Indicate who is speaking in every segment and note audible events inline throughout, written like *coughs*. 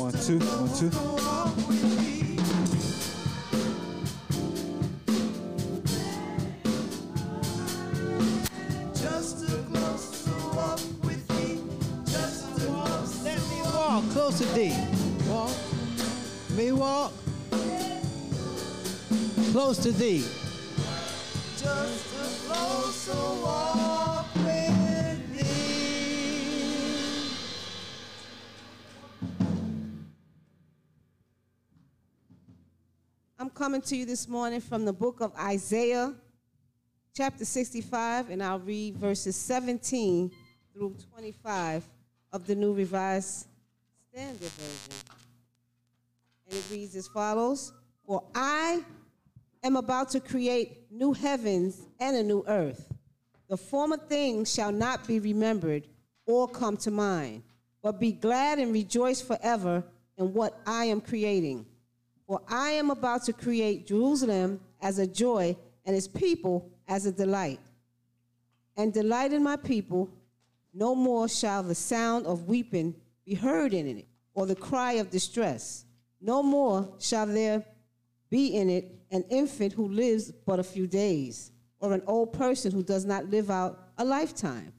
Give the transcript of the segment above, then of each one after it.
Speaker 1: One, two, one, two.
Speaker 2: Let me walk close to thee. Walk. Me walk. Close to thee.
Speaker 3: I'm coming to you this morning from the book of Isaiah, chapter 65, and I'll read verses 17 through 25 of the New Revised Standard Version. And it reads as follows For I am about to create new heavens and a new earth. The former things shall not be remembered or come to mind, but be glad and rejoice forever in what I am creating. For I am about to create Jerusalem as a joy and its people as a delight. And delight in my people, no more shall the sound of weeping be heard in it, or the cry of distress. No more shall there be in it an infant who lives but a few days, or an old person who does not live out a lifetime.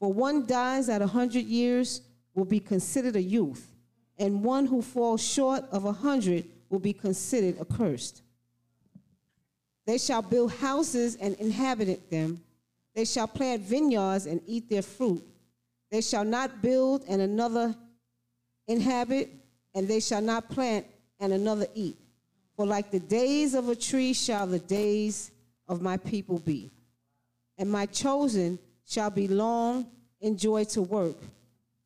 Speaker 3: For one dies at a hundred years will be considered a youth, and one who falls short of a hundred will be considered accursed. They shall build houses and inhabit them. They shall plant vineyards and eat their fruit. They shall not build and another inhabit, and they shall not plant and another eat. For like the days of a tree shall the days of my people be. And my chosen shall be long in joy to work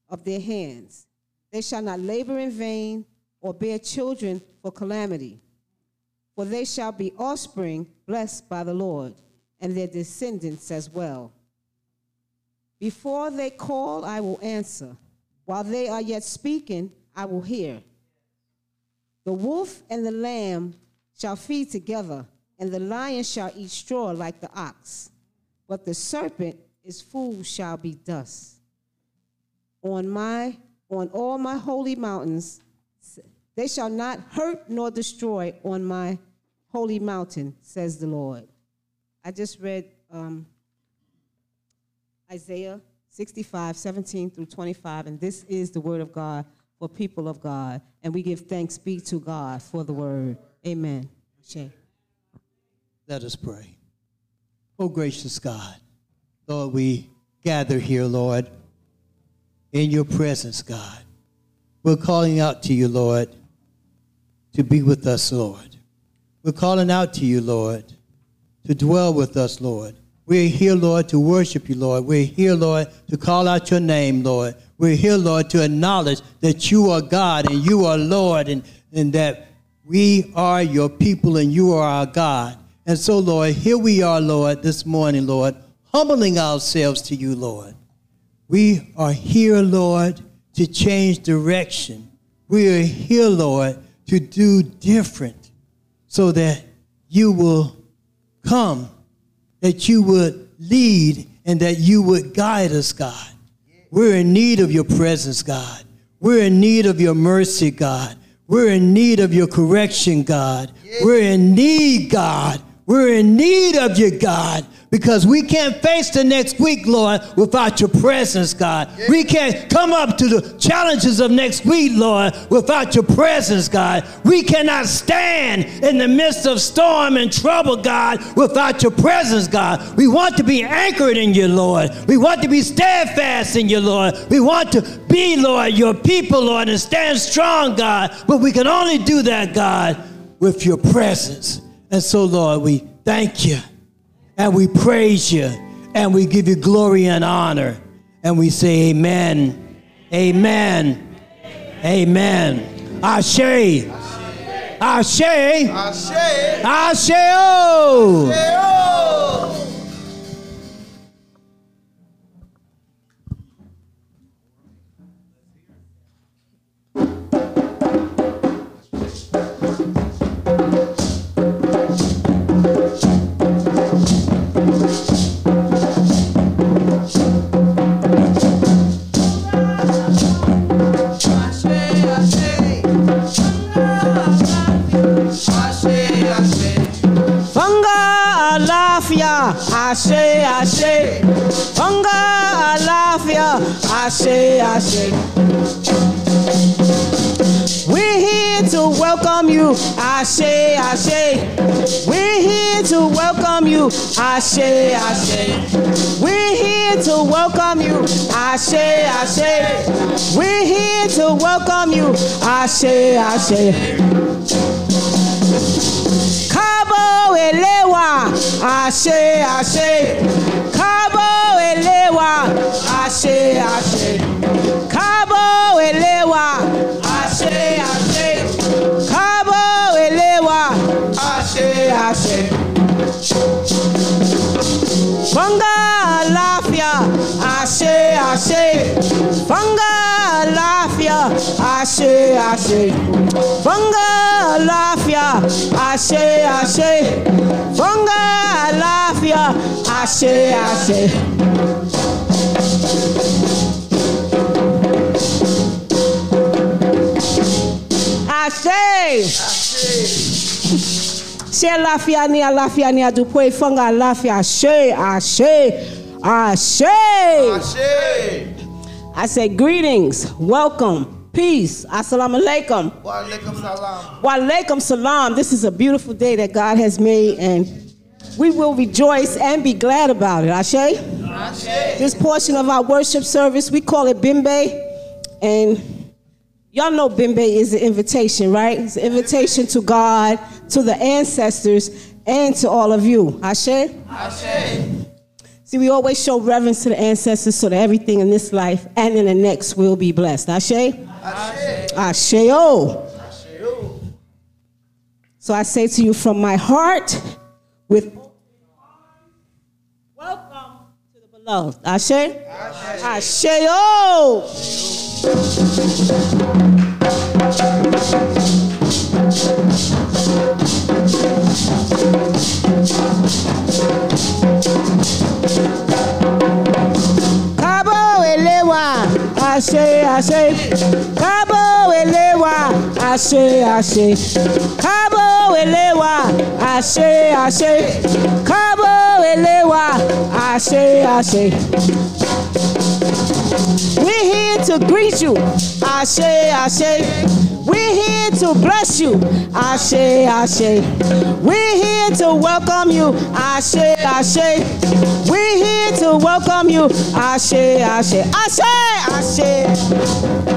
Speaker 3: of their hands. They shall not labor in vain or bear children for calamity. For they shall be offspring blessed by the Lord, and their descendants as well. Before they call, I will answer. While they are yet speaking, I will hear. The wolf and the lamb shall feed together, and the lion shall eat straw like the ox. But the serpent, his food shall be dust. On my on all my holy mountains, they shall not hurt nor destroy on my holy mountain, says the Lord. I just read um, Isaiah 65, 17 through 25, and this is the word of God for people of God. And we give thanks be to God for the word. Amen.
Speaker 2: Let us pray. Oh, gracious God, Lord, we gather here, Lord, in your presence, God. We're calling out to you, Lord, to be with us, Lord. We're calling out to you, Lord, to dwell with us, Lord. We're here, Lord, to worship you, Lord. We're here, Lord, to call out your name, Lord. We're here, Lord, to acknowledge that you are God and you are Lord and, and that we are your people and you are our God. And so, Lord, here we are, Lord, this morning, Lord, humbling ourselves to you, Lord. We are here, Lord, to change direction. We are here, Lord, to do different so that you will come, that you would lead, and that you would guide us, God. We're in need of your presence, God. We're in need of your mercy, God. We're in need of your correction, God. We're in need, God. We're in need of you, God, because we can't face the next week, Lord, without your presence, God. We can't come up to the challenges of next week, Lord, without your presence, God. We cannot stand in the midst of storm and trouble, God, without your presence, God. We want to be anchored in you, Lord. We want to be steadfast in you, Lord. We want to be, Lord, your people, Lord, and stand strong, God. But we can only do that, God, with your presence. And so, Lord, we thank you and we praise you and we give you glory and honor. And we say, Amen, Amen, Amen. Ashe, Ashe,
Speaker 4: Ashe.
Speaker 2: Ashe. àṣẹ
Speaker 4: àṣẹ wọ́n
Speaker 3: ń gá àlàáfíà. We're here to welcome you, Ashe Ashe. We're here to welcome you, Ashe Ashe. We're here to welcome you, Ashe Ashe. We're here to welcome you, Ashe Ashe. Cabo Ele elewa, Ashe, Ashe. Kabo elewa, Ashe, Ashe. Kabo elewa, Ashe, Ashe. Kabo elewa, Ashe, Ashe. Fanga àlàáfíà, Ashe, Ashe. Fanga àlàáfíà, Ashe, Ashe. Fanga àlàáfíà, Ashe, Ashe. Fanga àlàáfíà, Ashe, Ashe. Ashe. Ṣé àlàáfíà ni àlàáfíà ni àdúpọ̀ ìfọ̀ngà àlàáfíà ṣe àṣe àṣe.
Speaker 4: Ashe.
Speaker 3: I say greetings, welcome, peace, assalamu alaikum.
Speaker 4: Wa alaikum salam.
Speaker 3: Wa alaikum salam. This is a beautiful day that God has made and we will rejoice and be glad about it. Ashe?
Speaker 4: Ashe.
Speaker 3: This portion of our worship service, we call it Bimbe. And y'all know Bimbe is an invitation, right? It's an invitation to God, to the ancestors, and to all of you. Ashe?
Speaker 4: Ashe.
Speaker 3: See, we always show reverence to the ancestors so that everything in this life and in the next will be blessed. Ashe?
Speaker 4: Ashe.
Speaker 3: Ashe-o.
Speaker 4: Ashe.
Speaker 3: So I say to you from my heart, with welcome to the beloved. Ashe? Ashe-o. Kabo elewa, ashe ashe. Kabo elewa, ashe ashe. Kabo elewa, ashe ashe. Kabo elewa, ashe ashe. We're here to greet you, ashe ashe. We're here to bless you, ashe ashe. We're here to welcome you, ashe ashe. We're here to welcome you, ashe ashe. Ashe ashe.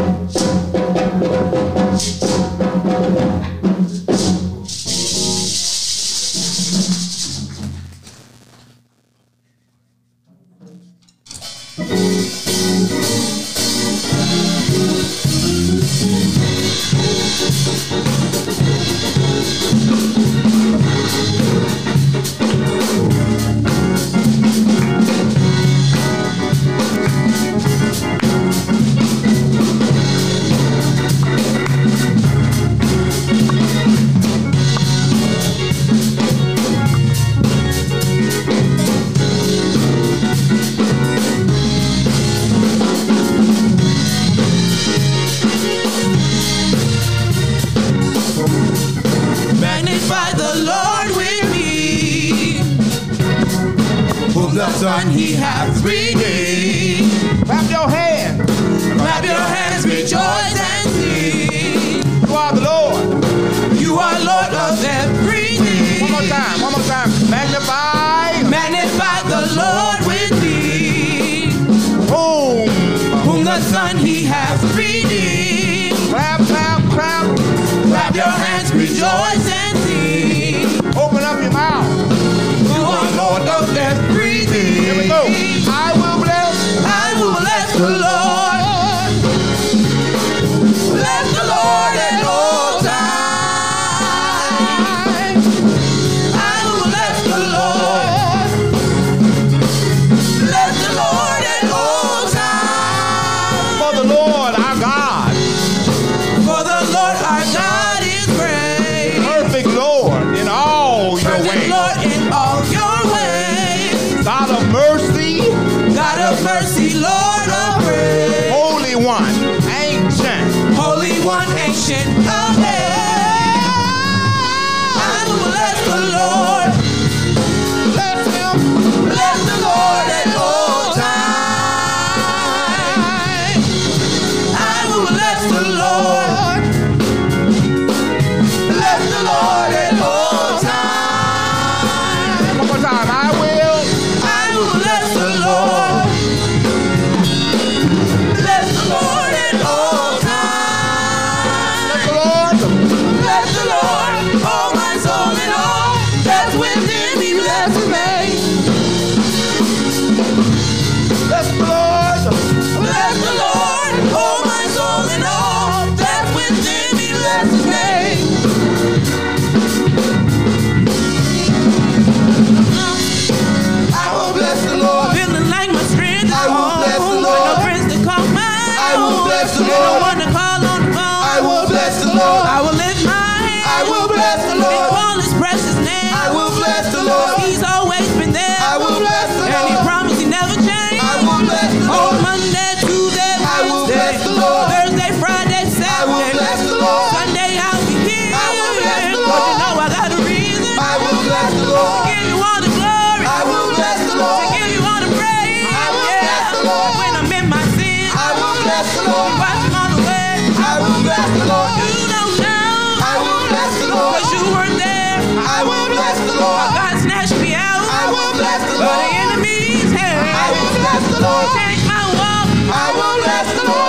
Speaker 5: Lord.
Speaker 4: God
Speaker 6: snatched me out.
Speaker 5: I will bless the
Speaker 6: enemy's hand.
Speaker 5: I will bless the Lord.
Speaker 6: Change my walk.
Speaker 5: I will bless the Lord.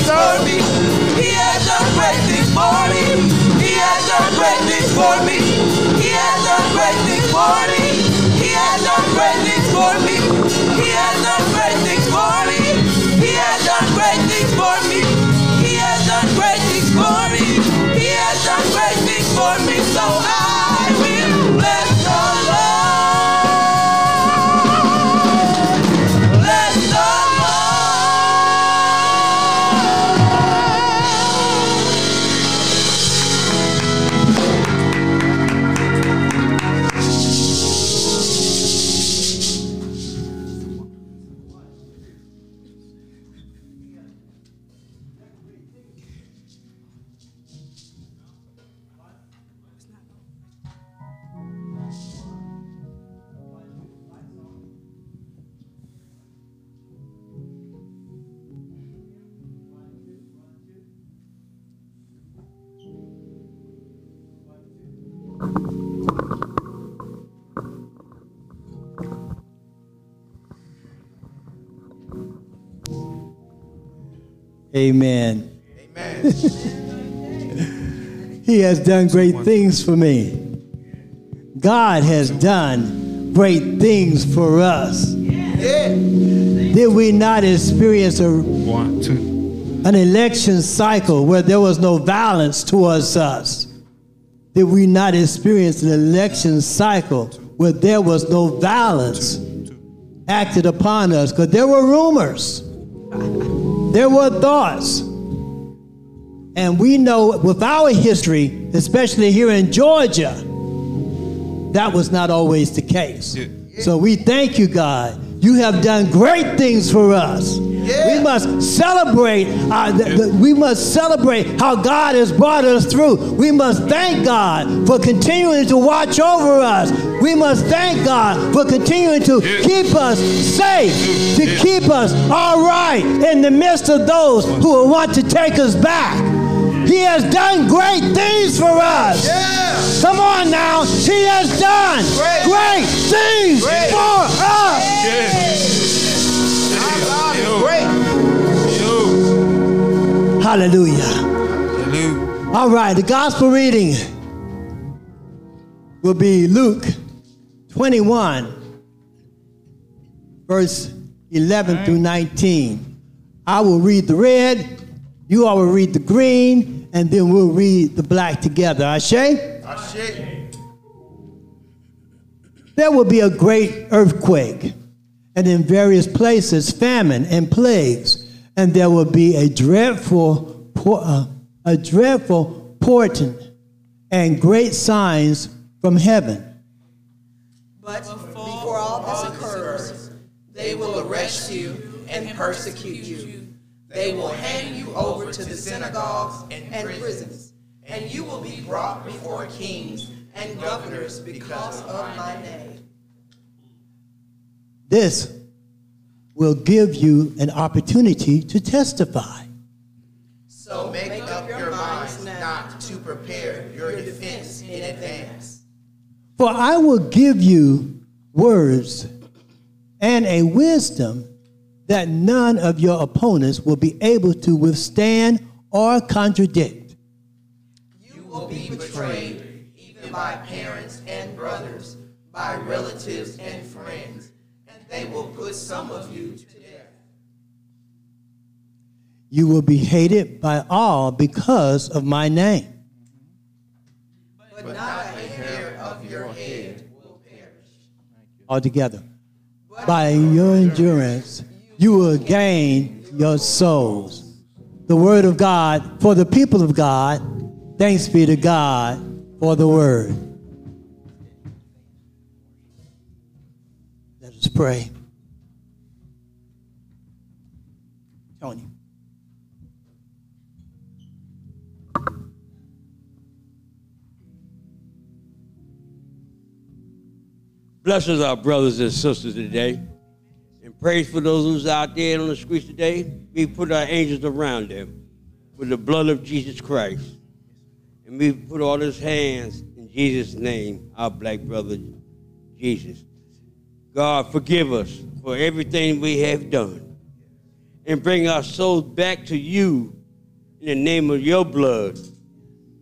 Speaker 6: Things
Speaker 5: for me. He has done great things for me. He has done great things for me. He has done great things for me. He has done great things for me. He has done great things for me. He has done great things for me. He has done great things for me. He has done great things for me. So I Amen.
Speaker 2: Amen. *laughs* he has done great things for me. God has done great things for us. Did we not experience a,
Speaker 1: One, two.
Speaker 2: an election cycle where there was no violence towards us? Did we not experience an election cycle where there was no violence acted upon us? Because there were rumors, *laughs* there were thoughts. And we know with our history, especially here in Georgia, that was not always the case. So we thank you, God. You have done great things for us. We must celebrate. Uh, th- th- we must celebrate how God has brought us through. We must thank God for continuing to watch over us. We must thank God for continuing to keep us safe, to keep us all right in the midst of those who will want to take us back. He has done great things for us. Come on now. He has done great, things for us.
Speaker 4: God is.
Speaker 2: Hallelujah. All right, the gospel reading will be Luke 21, verse 11 through 19. I will read the red, you all will read the green, and then we'll read the black together. Ashe? There will be a great earthquake, and in various places famine and plagues, and there will be a dreadful, uh, a dreadful portent and great signs from heaven.
Speaker 7: But before all this occurs, they will arrest you and persecute you. They will hand you over to the synagogues and prisons, and you will be brought before kings and governors because of my name.
Speaker 2: This will give you an opportunity to testify.
Speaker 7: So make up your minds not to prepare your defense in advance.
Speaker 2: For I will give you words and a wisdom that none of your opponents will be able to withstand or contradict.
Speaker 7: You will be betrayed even by parents and brothers, by relatives and friends, and they will put some of you to death.
Speaker 2: You will be hated by all because of my name.
Speaker 7: But not a hair of your head will perish.
Speaker 2: Altogether. By your endurance, you will gain your souls. The word of God for the people of God. Thanks be to God for the word. Let us pray. Tony.
Speaker 8: Bless us, our brothers and sisters today. Praise for those who's out there on the streets today. We put our angels around them with the blood of Jesus Christ. And we put all his hands in Jesus' name, our black brother Jesus. God, forgive us for everything we have done. And bring our souls back to you in the name of your blood,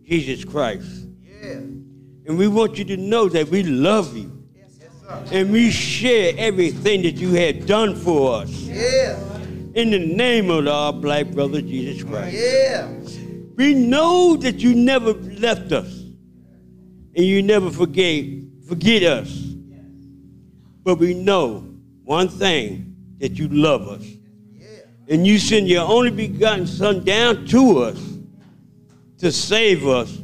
Speaker 8: Jesus Christ. And we want you to know that we love you. And we share everything that you had done for us.
Speaker 7: Yeah,
Speaker 8: In the name of our black brother Jesus Christ.
Speaker 7: yeah.
Speaker 8: We know that you never left us. And you never forgave, forget us. But we know one thing that you love us. Yeah. And you send your only begotten son down to us to save us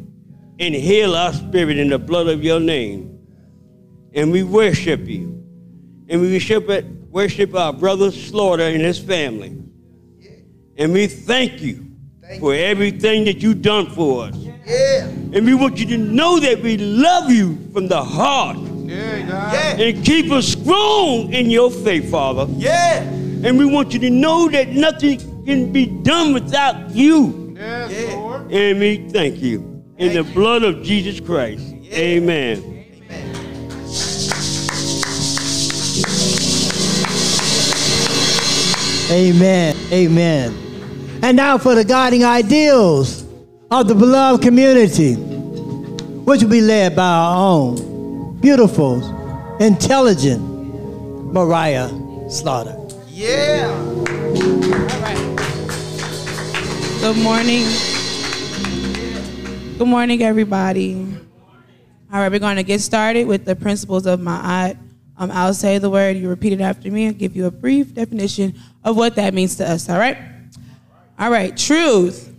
Speaker 8: and heal our spirit in the blood of your name. And we worship you. And we worship, it, worship our brother Slaughter and his family. And we thank you for everything that you've done for us.
Speaker 7: Yeah,
Speaker 8: And we want you to know that we love you from the heart.
Speaker 7: yeah,
Speaker 8: And keep us strong in your faith, Father.
Speaker 7: yeah.
Speaker 8: And we want you to know that nothing can be done without you.
Speaker 7: yeah. Lord.
Speaker 8: And we thank you. In the blood of Jesus Christ. Amen.
Speaker 2: Amen. Amen. And now for the guiding ideals of the beloved community, which will be led by our own beautiful, intelligent Mariah Slaughter.
Speaker 7: Yeah. All right.
Speaker 6: Good morning. Good morning, everybody. All right, we're going to get started with the principles of Ma'at. Um, I'll say the word, you repeat it after me, and give you a brief definition of what that means to us, all right? All right, truth.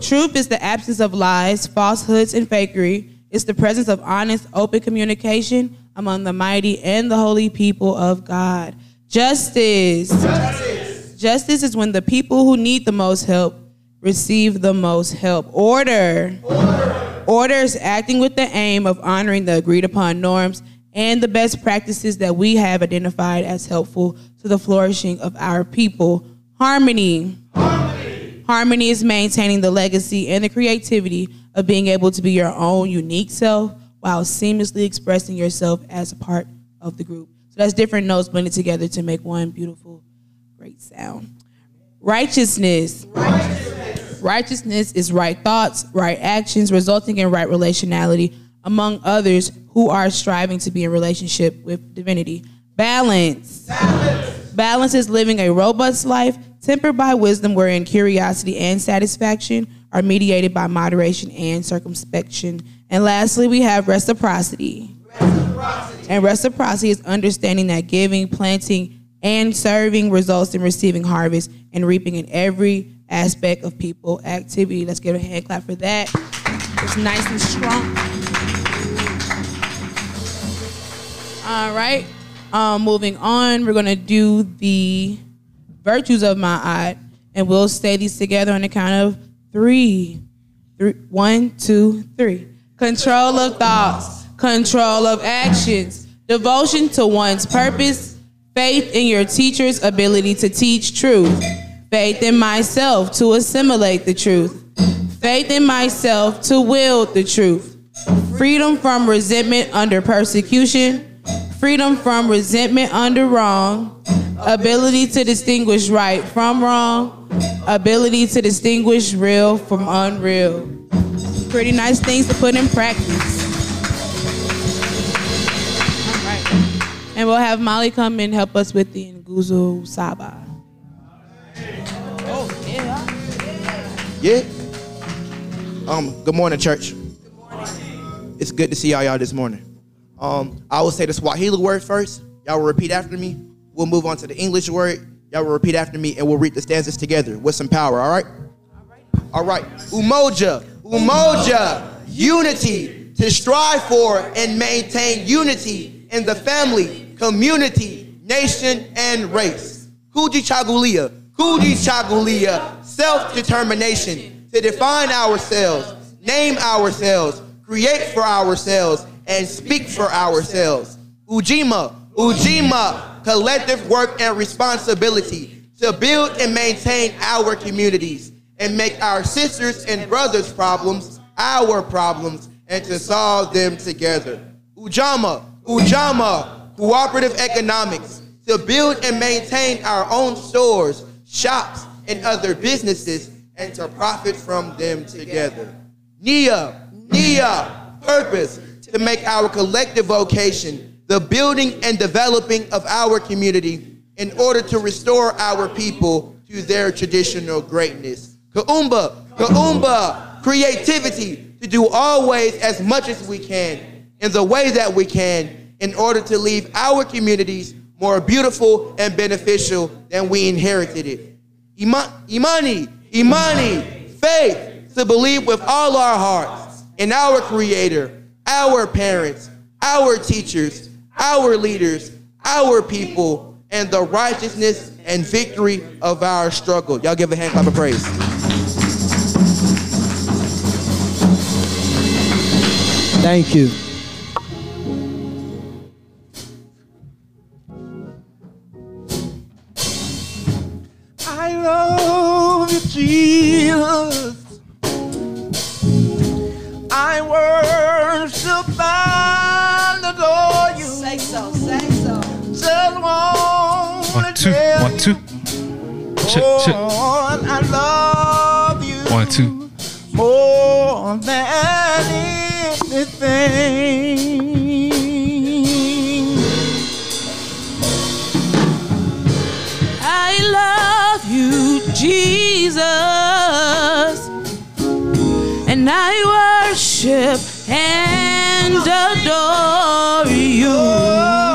Speaker 6: Truth is the absence of lies, falsehoods, and fakery. It's the presence of honest, open communication among the mighty and the holy people of God. Justice. Justice is when the people who need the most help receive the most help. Order. Order is acting with the aim of honoring the agreed upon norms and the best practices that we have identified as helpful to the flourishing of our people. Harmony. Harmony is maintaining the legacy and the creativity of being able to be your own unique self while seamlessly expressing yourself as a part of the group. So that's different notes blended together to make one beautiful, great sound. Righteousness. Righteousness is right thoughts, right actions, resulting in right relationality among others who are striving to be in relationship with divinity. Balance. Balance is living a robust life tempered by wisdom, wherein curiosity and satisfaction are mediated by moderation and circumspection. And lastly, we have reciprocity. And reciprocity is understanding that giving, planting, and serving results in receiving harvest and reaping in every aspect of people activity. Let's give a hand clap for that. It's nice and strong. All right. Um, moving on, we're gonna do the virtues of my eye, and we'll say these together on the count of three. Three, one, two, three. Control of thoughts, control of actions, devotion to one's purpose,
Speaker 5: Faith in your teacher's ability to teach truth. Faith in myself to assimilate the truth. Faith in myself to wield the truth. Freedom from resentment under persecution. Freedom from resentment under wrong. Ability to distinguish right from wrong. Ability to distinguish real from unreal. Pretty nice things to put in practice. All right. And we'll have Molly come and help us with the Nguzo Saba. Oh, yeah.
Speaker 9: Yeah. Um, good morning, church. Good morning. It's good to see y'all, y'all this morning. Um, I will say the Swahili word first. Y'all will repeat after me. We'll move on to the English word. Y'all will repeat after me, and we'll read the stanzas together with some power. All right? All right. Umoja, umoja, unity to strive for and maintain unity in the family, community, nation, and race. Kujichagulia, Kujichagulia, self-determination to define ourselves, name ourselves, create for ourselves, and speak for ourselves. Ujima, Ujima, collective work and responsibility to build and maintain our communities and make our sisters and brothers' problems our problems and to solve them together. Ujamaa, Ujamaa, cooperative economics to build and maintain our own stores, shops, and other businesses and to profit from them together. Nia, Nia, purpose to make our collective vocation the building and developing of our community in order to restore our people to their traditional greatness. Kuumba, Kuumba, creativity to do always as much as we can in the way that we can in order to leave our communities more beautiful and beneficial than we inherited it. Ima- Imani, Imani, faith to believe with all our hearts in our Creator, our parents, our teachers, our leaders, our people, and the righteousness and victory of our struggle. Y'all give a hand clap of praise.
Speaker 2: Thank you.
Speaker 7: I love you, Jesus. I worship and adore you.
Speaker 10: Say so, say so.
Speaker 7: Just want
Speaker 11: One, two,
Speaker 7: tell
Speaker 11: one, two. Check, check.
Speaker 7: Lord, I love you
Speaker 11: One, two.
Speaker 7: more than anything.
Speaker 5: I love you, Jesus, and I worship and adore you.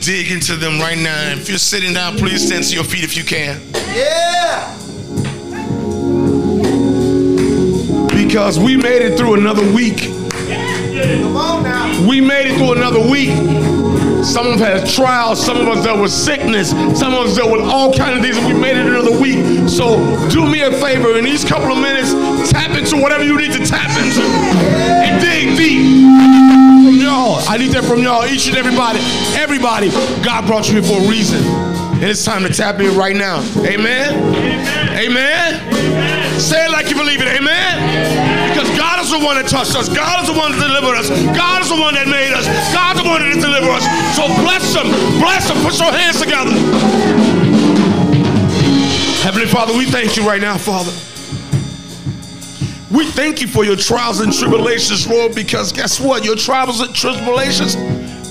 Speaker 12: Dig into them right now. If you're sitting down, please stand to your feet if you can.
Speaker 7: Yeah.
Speaker 12: Because we made it through another week.
Speaker 7: Come on now.
Speaker 12: We made it through another week. Some of us had trials. Some of us dealt with sickness. Some of us dealt with all kinds of things, and we made it another week. So do me a favor in these couple of minutes, tap into whatever you need to tap into, and dig deep. Y'all, I need that from y'all, each and everybody. Everybody, God brought you here for a reason, and it's time to tap in right now. Amen. Amen. Say it like you believe it. Amen. Because God is the one that touched us. God is the one that delivered us. God is the one that made us. God's the one that delivered us. So bless them. Bless them. Put your hands together. Heavenly Father, we thank you right now, Father. We thank you for your trials and tribulations, Lord, because guess what? Your trials and tribulations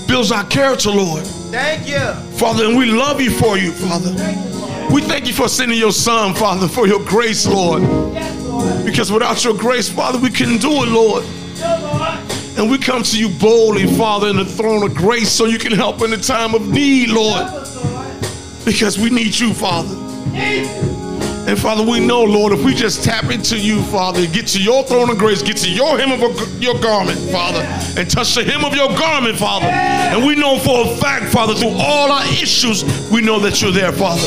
Speaker 12: builds our character, Lord.
Speaker 9: Thank you.
Speaker 12: Father, and we love you for you, Father. We thank you for sending your son, Father, for your grace, Lord. Yes, Lord. Because without your grace, Father, we couldn't do it, Lord. And we come to you boldly, Father, in the throne of grace so you can help in the time of need, Lord. Because we need you, Father. And Father, we know, Lord, if we just tap into you, Father, get to your throne of grace, get to your hem of your garment, Father, and touch the hem of your garment, Father. And we know for a fact, Father, through all our issues, we know that you're there, Father.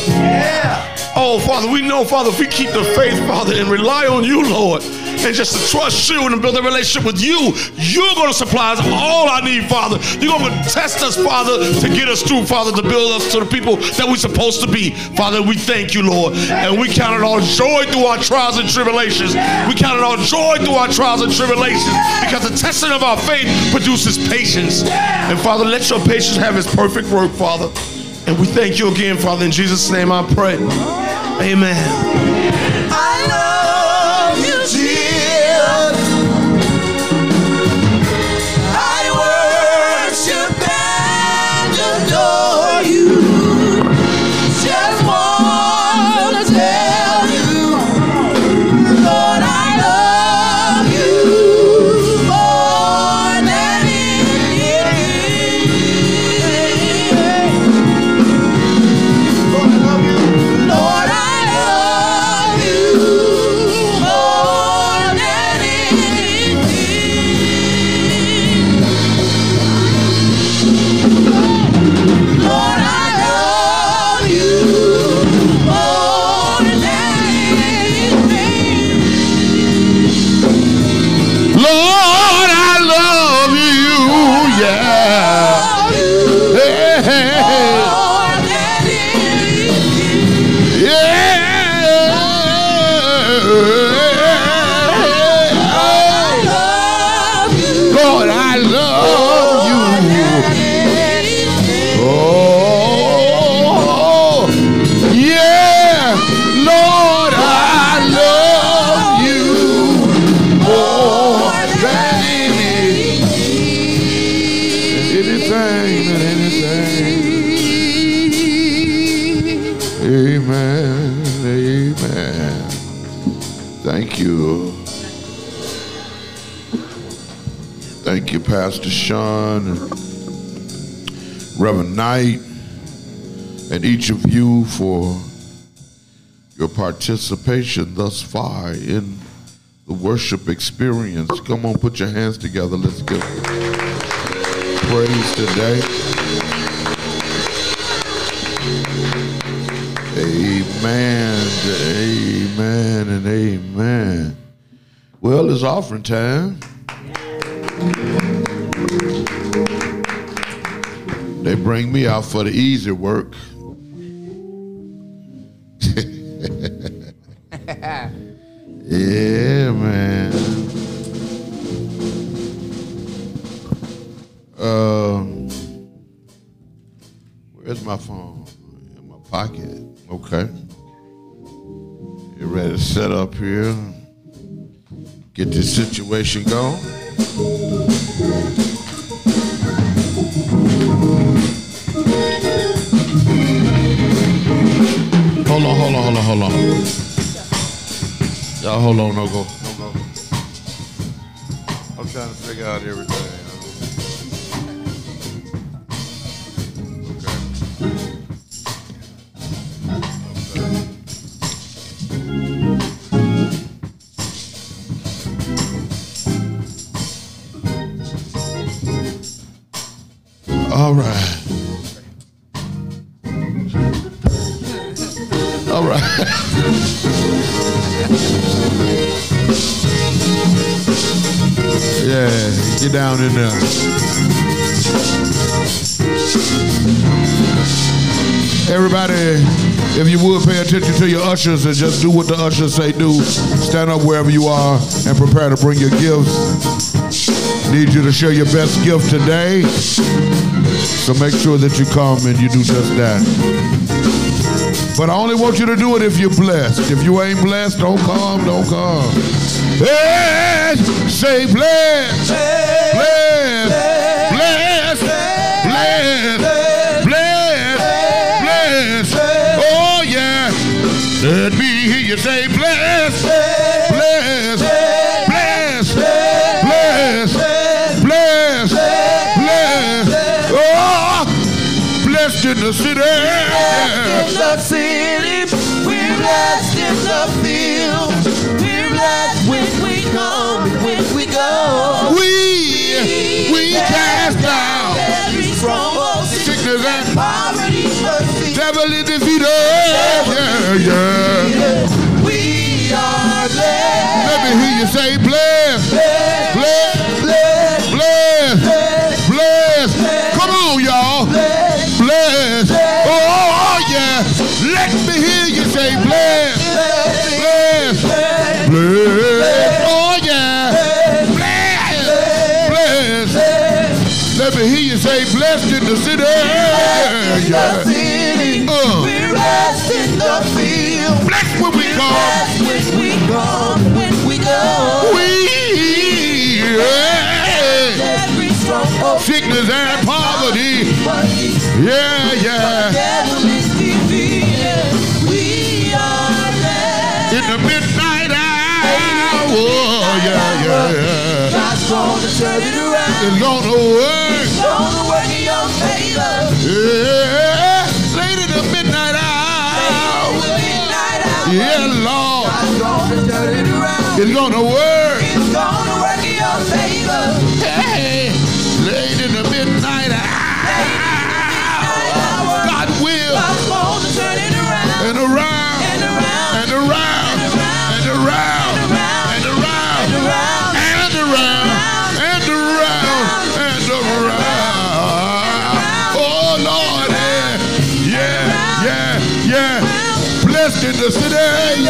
Speaker 12: Oh, Father, we know, Father, if we keep the faith, Father, and rely on you, Lord, and just to trust you and build a relationship with you, you're going to supply us all I need, Father. You're going to test us, Father, to get us through, Father, to build us to the people that we're supposed to be. Father, we thank you, Lord. And we count it all joy through our trials and tribulations. We count it all joy through our trials and tribulations because the testing of our faith produces patience. And Father, let your patience have its perfect work, Father. And we thank you again, Father. In Jesus' name I pray. Amen.
Speaker 4: Amen. Amen. Thank you. Thank you, Pastor Sean, Reverend Knight, and each of you for your participation thus far in the worship experience. Come on, put your hands together. Let's give praise today. Amen, amen, and amen. Well, it's offering time. They bring me out for the easy work. *laughs* yeah, man. Here? Get this situation going? Hold on, hold on, hold on, hold on. Y'all hold on, no go. No go. I'm trying to figure out everything. If you would pay attention to your ushers and just do what the ushers say do. Stand up wherever you are and prepare to bring your gifts. Need you to show your best gift today. So make sure that you come and you do just that. But I only want you to do it if you're blessed. If you ain't blessed, don't come, don't come. Yes, say bless, bless, hear you say bless, bless, bless, bless, bless, bless. Oh, blessed in the city.
Speaker 5: in the city, we're blessed in the field. We're blessed when we come when we go.
Speaker 4: We, we cast down
Speaker 5: every stronghold,
Speaker 4: sickness and
Speaker 5: poverty.
Speaker 4: Devil is defeated. Yeah, yeah.
Speaker 5: We are blessed.
Speaker 4: Let me hear you say bless, bless,
Speaker 5: bless,
Speaker 4: bless, bless. Come on, y'all. Bless. Oh, yeah. Let me hear you say bless, bless, bless. Oh, yeah. Bless, bless. Let me hear you say blessed in the city. Yeah.
Speaker 5: city,
Speaker 4: sickness and poverty. Yeah, yeah. In the midnight hour. Yeah, yeah, yeah.
Speaker 5: God's gonna turn it around.
Speaker 4: It's gonna work.
Speaker 5: Gonna work in your favor.
Speaker 4: Yeah. Late in the. Midnight hour. Yeah, Lord.
Speaker 5: God's gonna turn it around.
Speaker 4: It's gonna work.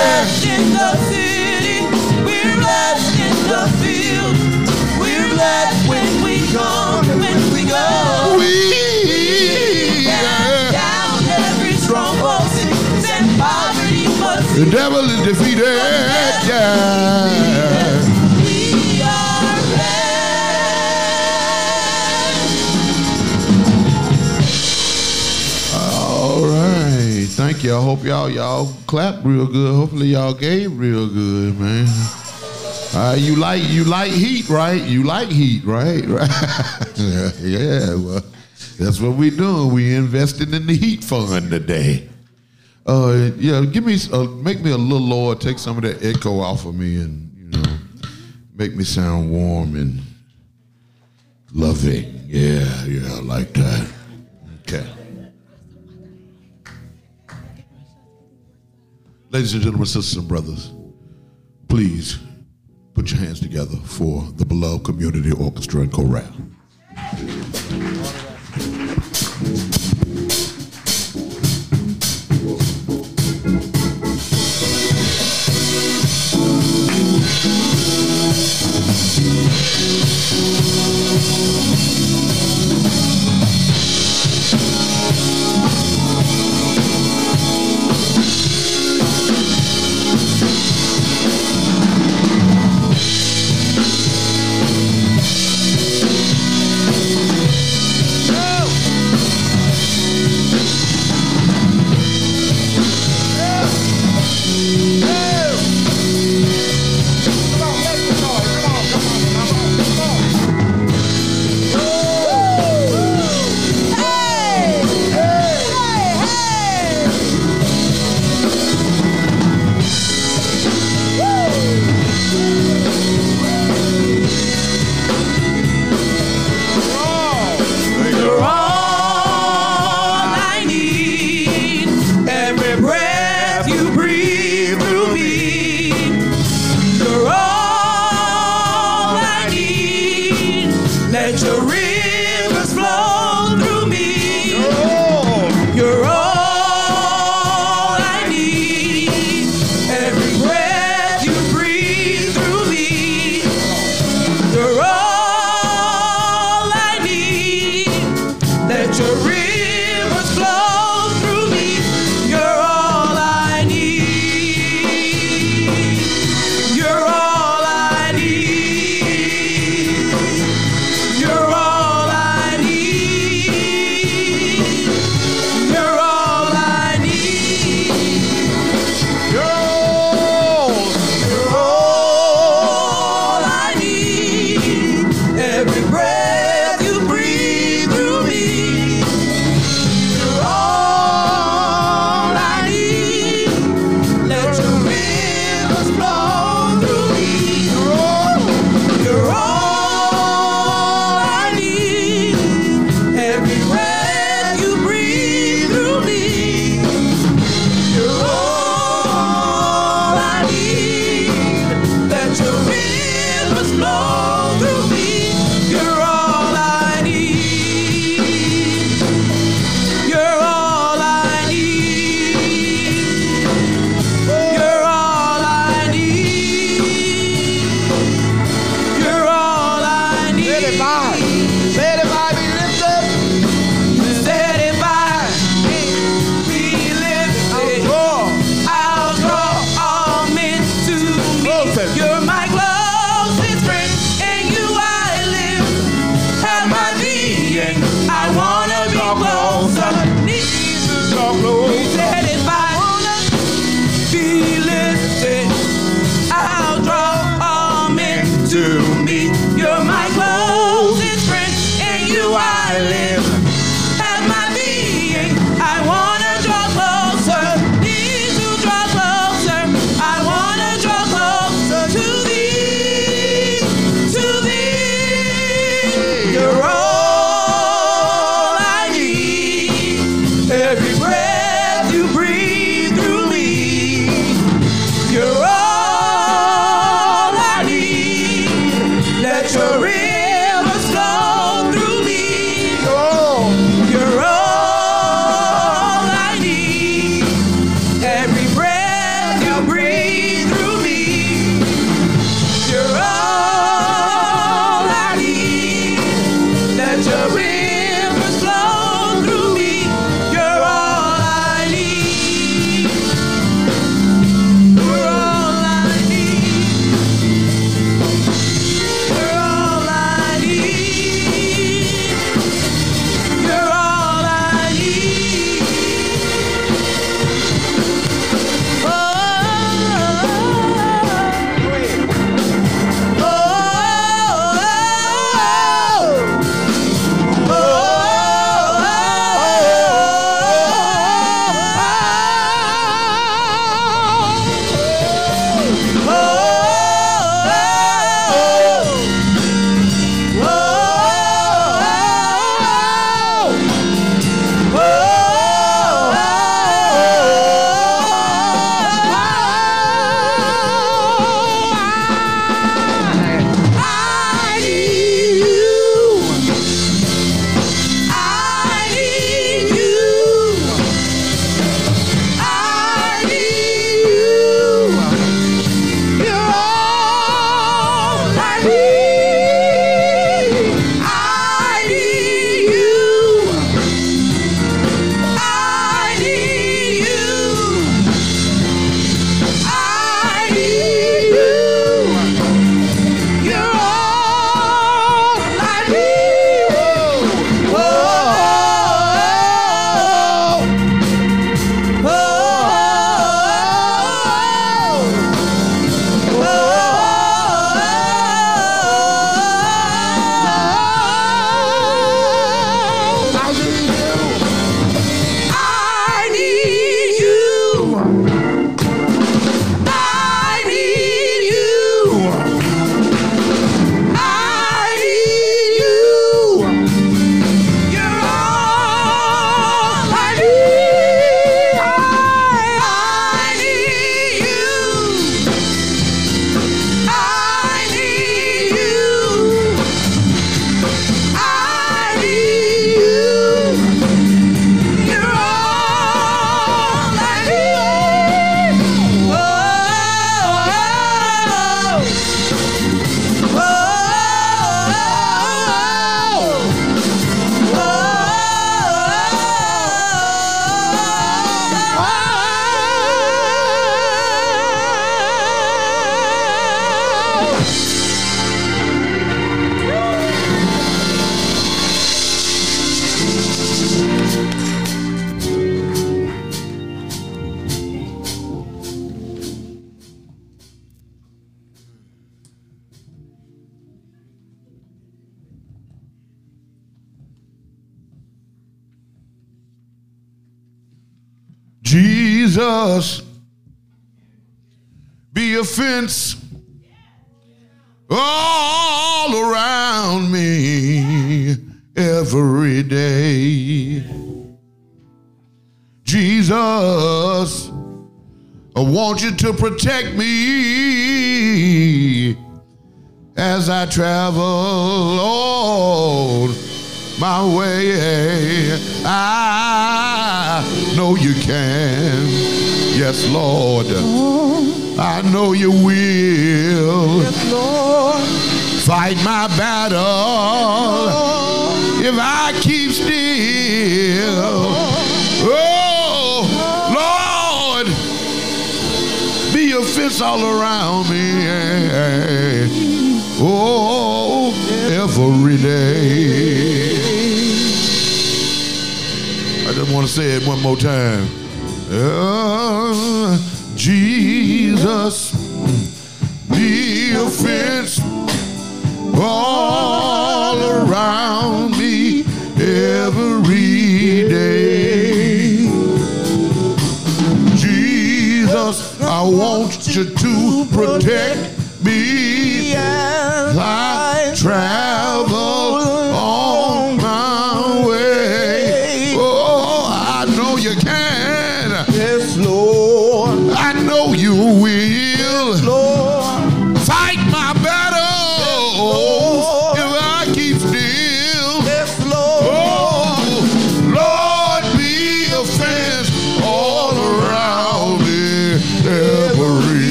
Speaker 4: Blessed in the city.
Speaker 5: We're blessed in the field. We're blessed when we come and when we go.
Speaker 4: We.
Speaker 5: Down every stronghold, sickness and poverty, must
Speaker 4: The devil is defeated. Yeah.
Speaker 5: we are
Speaker 4: All right. Thank you. I hope y'all y'all clap real good. Hopefully y'all gave real good, man. Uh, you like you like heat, right? You like heat, right? *laughs* Yeah. Well, that's what we doing. We investing in the heat fund today. Uh, yeah. Give me uh, make me a little lower. Take some of that echo off of me, and you know, make me sound warm and loving. Yeah, yeah. I like that. Okay. Ladies and gentlemen, sisters and brothers, please put your hands together for the beloved community orchestra and chorale. Jesus, I want you to protect me as I travel on my way. I know you can. Yes, Lord. I know you will.
Speaker 5: Yes, Lord.
Speaker 4: Fight my battle. If I keep still. Oh, Lord, be your fence all around me. Oh, every day. I just want to say it one more time. Oh, Jesus, be a fence all around every day. Jesus, I want you to protect me as I travel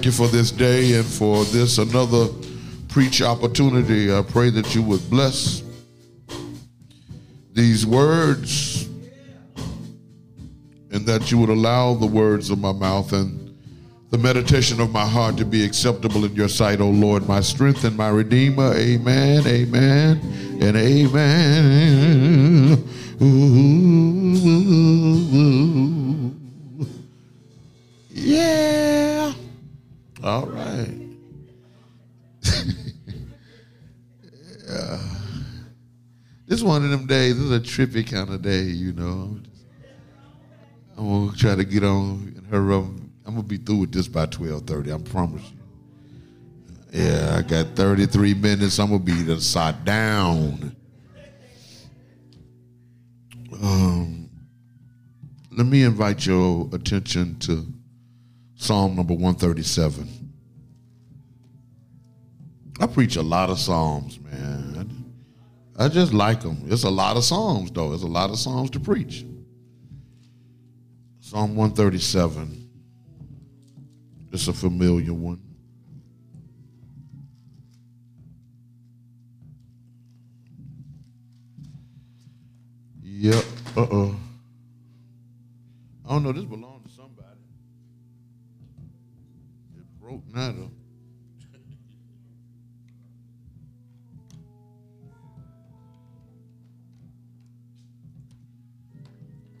Speaker 4: thank you for this day and for this another preach opportunity. I pray that you would bless these words and that you would allow the words of my mouth and the meditation of my heart to be acceptable in your sight, O Lord, my strength and my redeemer. Amen, amen, and amen. Ooh. Yeah. All right. *laughs* yeah. This is one of them days. This is a trippy kind of day, you know. I'm gonna try to get on and hurry up. I'm gonna be through with this by 12:30. I promise you. Yeah, I got 33 minutes. I'm gonna be the side down. Um, let me invite your attention to Psalm number 137. I preach a lot of psalms, man. I just like them. It's a lot of psalms, though. It's a lot of psalms to preach. Psalm 137. It's a familiar one. Yep. Uh oh. I don't know. This belongs Broke now.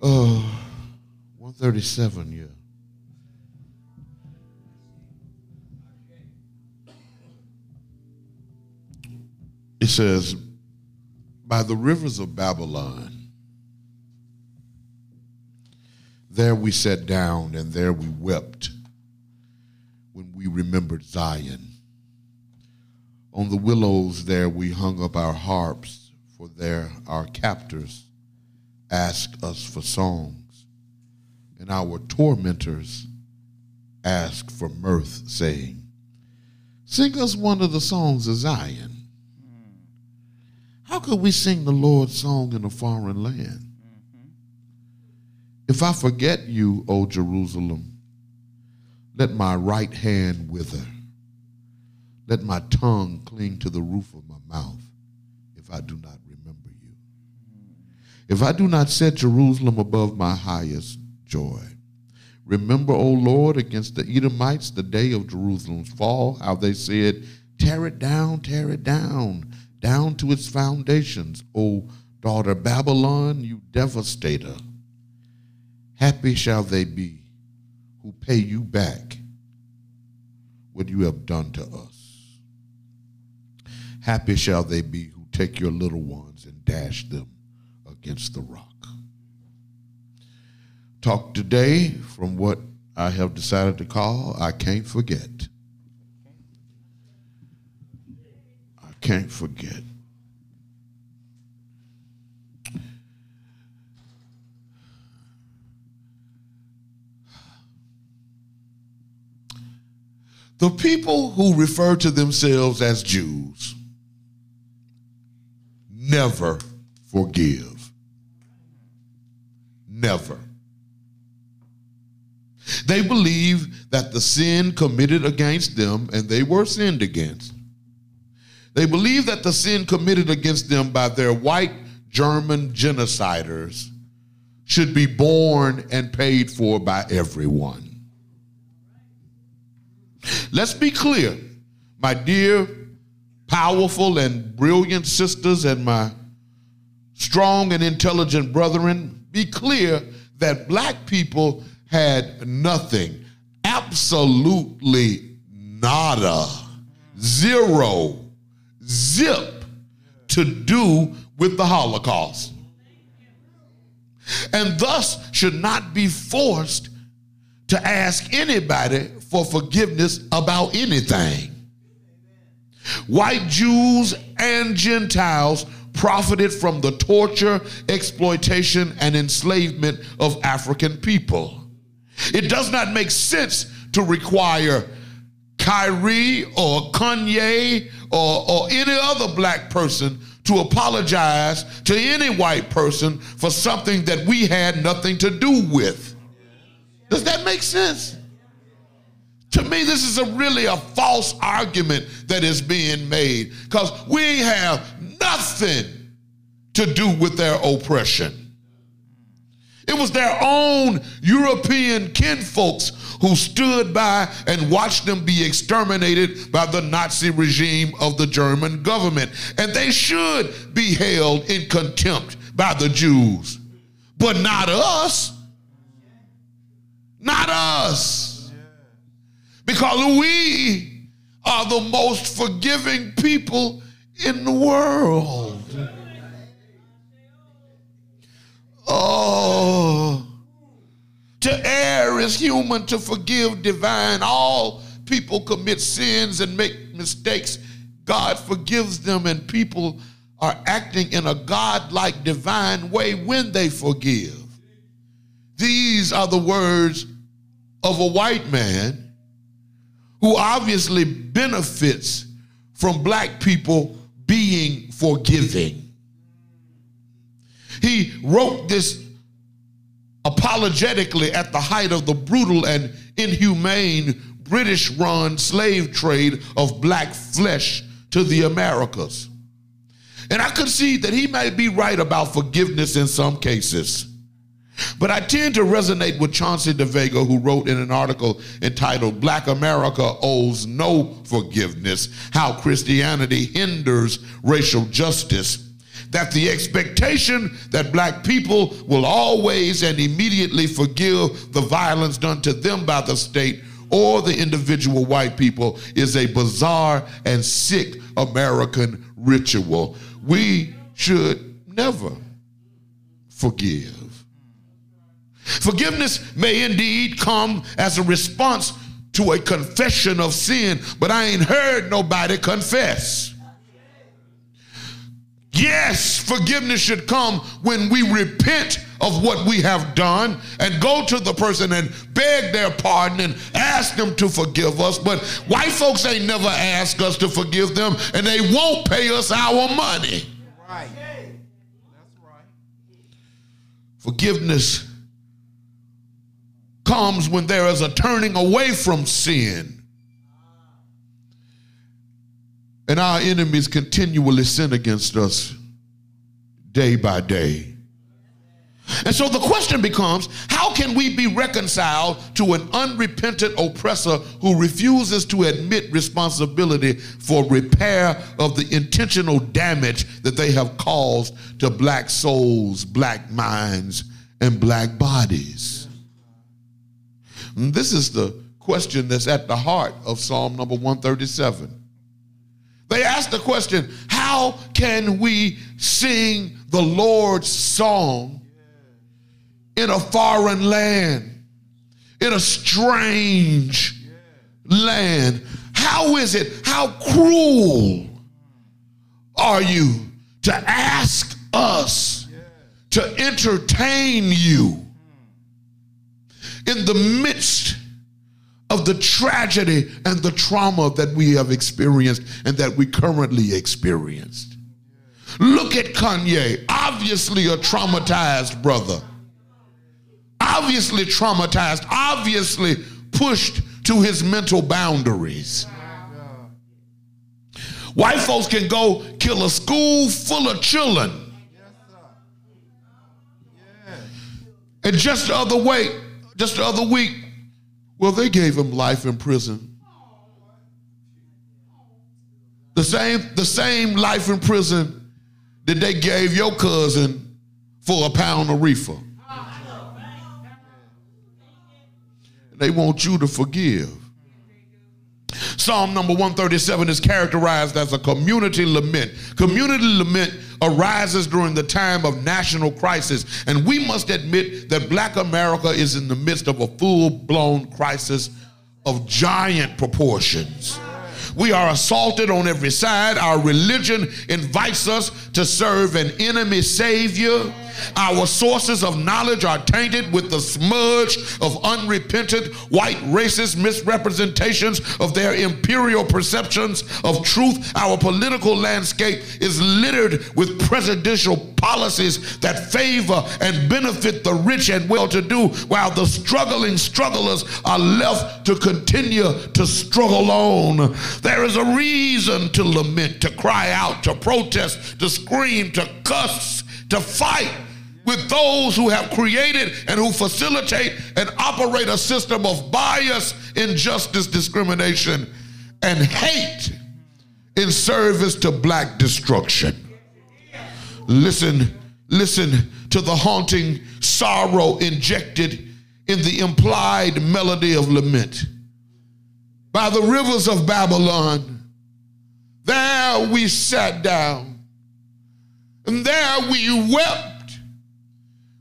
Speaker 4: Oh, 137, yeah. It says, By the rivers of Babylon, there we sat down and there we wept we remembered Zion. On the willows there we hung up our harps, for there our captors asked us for songs, and our tormentors asked for mirth, saying, Sing us one of the songs of Zion. How could we sing the Lord's song in a foreign land? Mm-hmm. If I forget you, O Jerusalem, let my right hand wither. Let my tongue cling to the roof of my mouth if I do not remember you. If I do not set Jerusalem above my highest joy. Remember, O Lord, against the Edomites the day of Jerusalem's fall, how they said, Tear it down, tear it down, down to its foundations, O daughter Babylon, you devastator. Happy shall they be who pay you back what you have done to us. Happy shall they be who take your little ones and dash them against the rock. Talk today from what I have decided to call I Can't Forget. I can't forget. The people who refer to themselves as Jews never forgive. Never. They believe that the sin committed against them, and they were sinned against. They believe that the sin committed against them by their white German genociders should be borne and paid for by everyone. Let's be clear, my dear powerful and brilliant sisters and my strong and intelligent brethren, be clear that black people had nothing, absolutely nada, zero, zip to do with the Holocaust. And thus should not be forced to ask anybody for forgiveness about anything. White Jews and Gentiles profited from the torture, exploitation, and enslavement of African people. It does not make sense to require Kyrie or Kanye or, or any other black person to apologize to any white person for something that we had nothing to do with. Does that make sense? To me, this is a really a false argument that is being made because we have nothing to do with their oppression. It was their own European kinfolks who stood by and watched them be exterminated by the Nazi regime of the German government. And they should be held in contempt by the Jews, but not us. Not us. Because we are the most forgiving people in the world. Oh, to err is human, to forgive divine. All people commit sins and make mistakes. God forgives them, and people are acting in a God-like divine way when they forgive. These are the words of a white man who obviously benefits from black people being forgiving. He wrote this apologetically at the height of the brutal and inhumane British run slave trade of black flesh to the Americas. And I concede that he may be right about forgiveness in some cases. But I tend to resonate with Chauncey DeVega, who wrote in an article entitled Black America Owes No Forgiveness How Christianity Hinders Racial Justice. That the expectation that black people will always and immediately forgive the violence done to them by the state or the individual white people is a bizarre and sick American ritual. We should never forgive. Forgiveness may indeed come as a response to a confession of sin, but I ain't heard nobody confess. Yes, forgiveness should come when we repent of what we have done and go to the person and beg their pardon and ask them to forgive us. But white folks ain't never asked us to forgive them and they won't pay us our money.
Speaker 9: Right. That's right.
Speaker 4: Forgiveness comes when there is a turning away from sin. And our enemies continually sin against us day by day. And so the question becomes how can we be reconciled to an unrepentant oppressor who refuses to admit responsibility for repair of the intentional damage that they have caused to black souls, black minds, and black bodies? This is the question that's at the heart of Psalm number 137. They ask the question how can we sing the Lord's song in a foreign land, in a strange land? How is it? How cruel are you to ask us to entertain you in the midst of the tragedy and the trauma that we have experienced and that we currently experienced. Look at Kanye, obviously a traumatized brother, obviously traumatized, obviously pushed to his mental boundaries. White folks can go kill a school full of children. And just the other way, just the other week, well, they gave him life in prison. The same, the same life in prison that they gave your cousin for a pound of reefer. They want you to forgive. Psalm number 137 is characterized as a community lament. Community lament arises during the time of national crisis, and we must admit that black America is in the midst of a full blown crisis of giant proportions. We are assaulted on every side. Our religion invites us to serve an enemy savior. Our sources of knowledge are tainted with the smudge of unrepentant white racist misrepresentations of their imperial perceptions of truth. Our political landscape is littered with presidential policies that favor and benefit the rich and well to do, while the struggling strugglers are left to continue to struggle on. There is a reason to lament, to cry out, to protest, to scream, to cuss, to fight with those who have created and who facilitate and operate a system of bias, injustice, discrimination, and hate in service to black destruction. Listen, listen to the haunting sorrow injected in the implied melody of lament. By the rivers of Babylon, there we sat down, and there we wept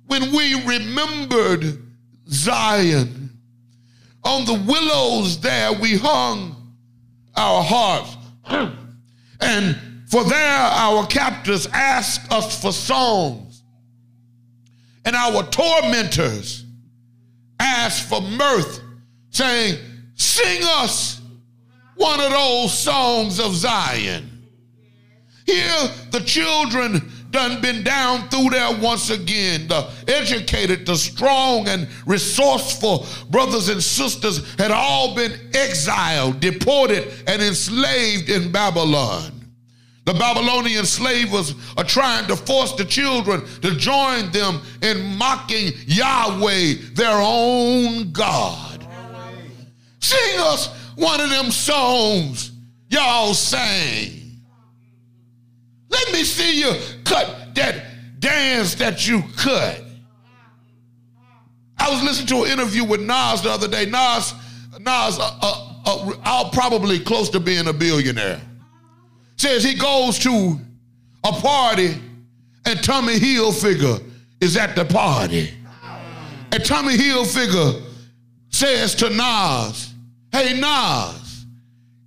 Speaker 4: when we remembered Zion. On the willows there we hung our hearts. and for there our captors asked us for songs. And our tormentors asked for mirth, saying, Sing us one of those songs of Zion. Here the children done been down through there once again. The educated, the strong, and resourceful brothers and sisters had all been exiled, deported, and enslaved in Babylon. The Babylonian slavers are uh, trying to force the children to join them in mocking Yahweh, their own God. Sing us one of them songs y'all sang. Let me see you cut that dance that you cut. I was listening to an interview with Nas the other day. Nas, Nas, uh, uh, uh, I'm probably close to being a billionaire. Says he goes to a party and Tommy Hilfiger is at the party. And Tommy Hilfiger says to Nas, Hey Nas,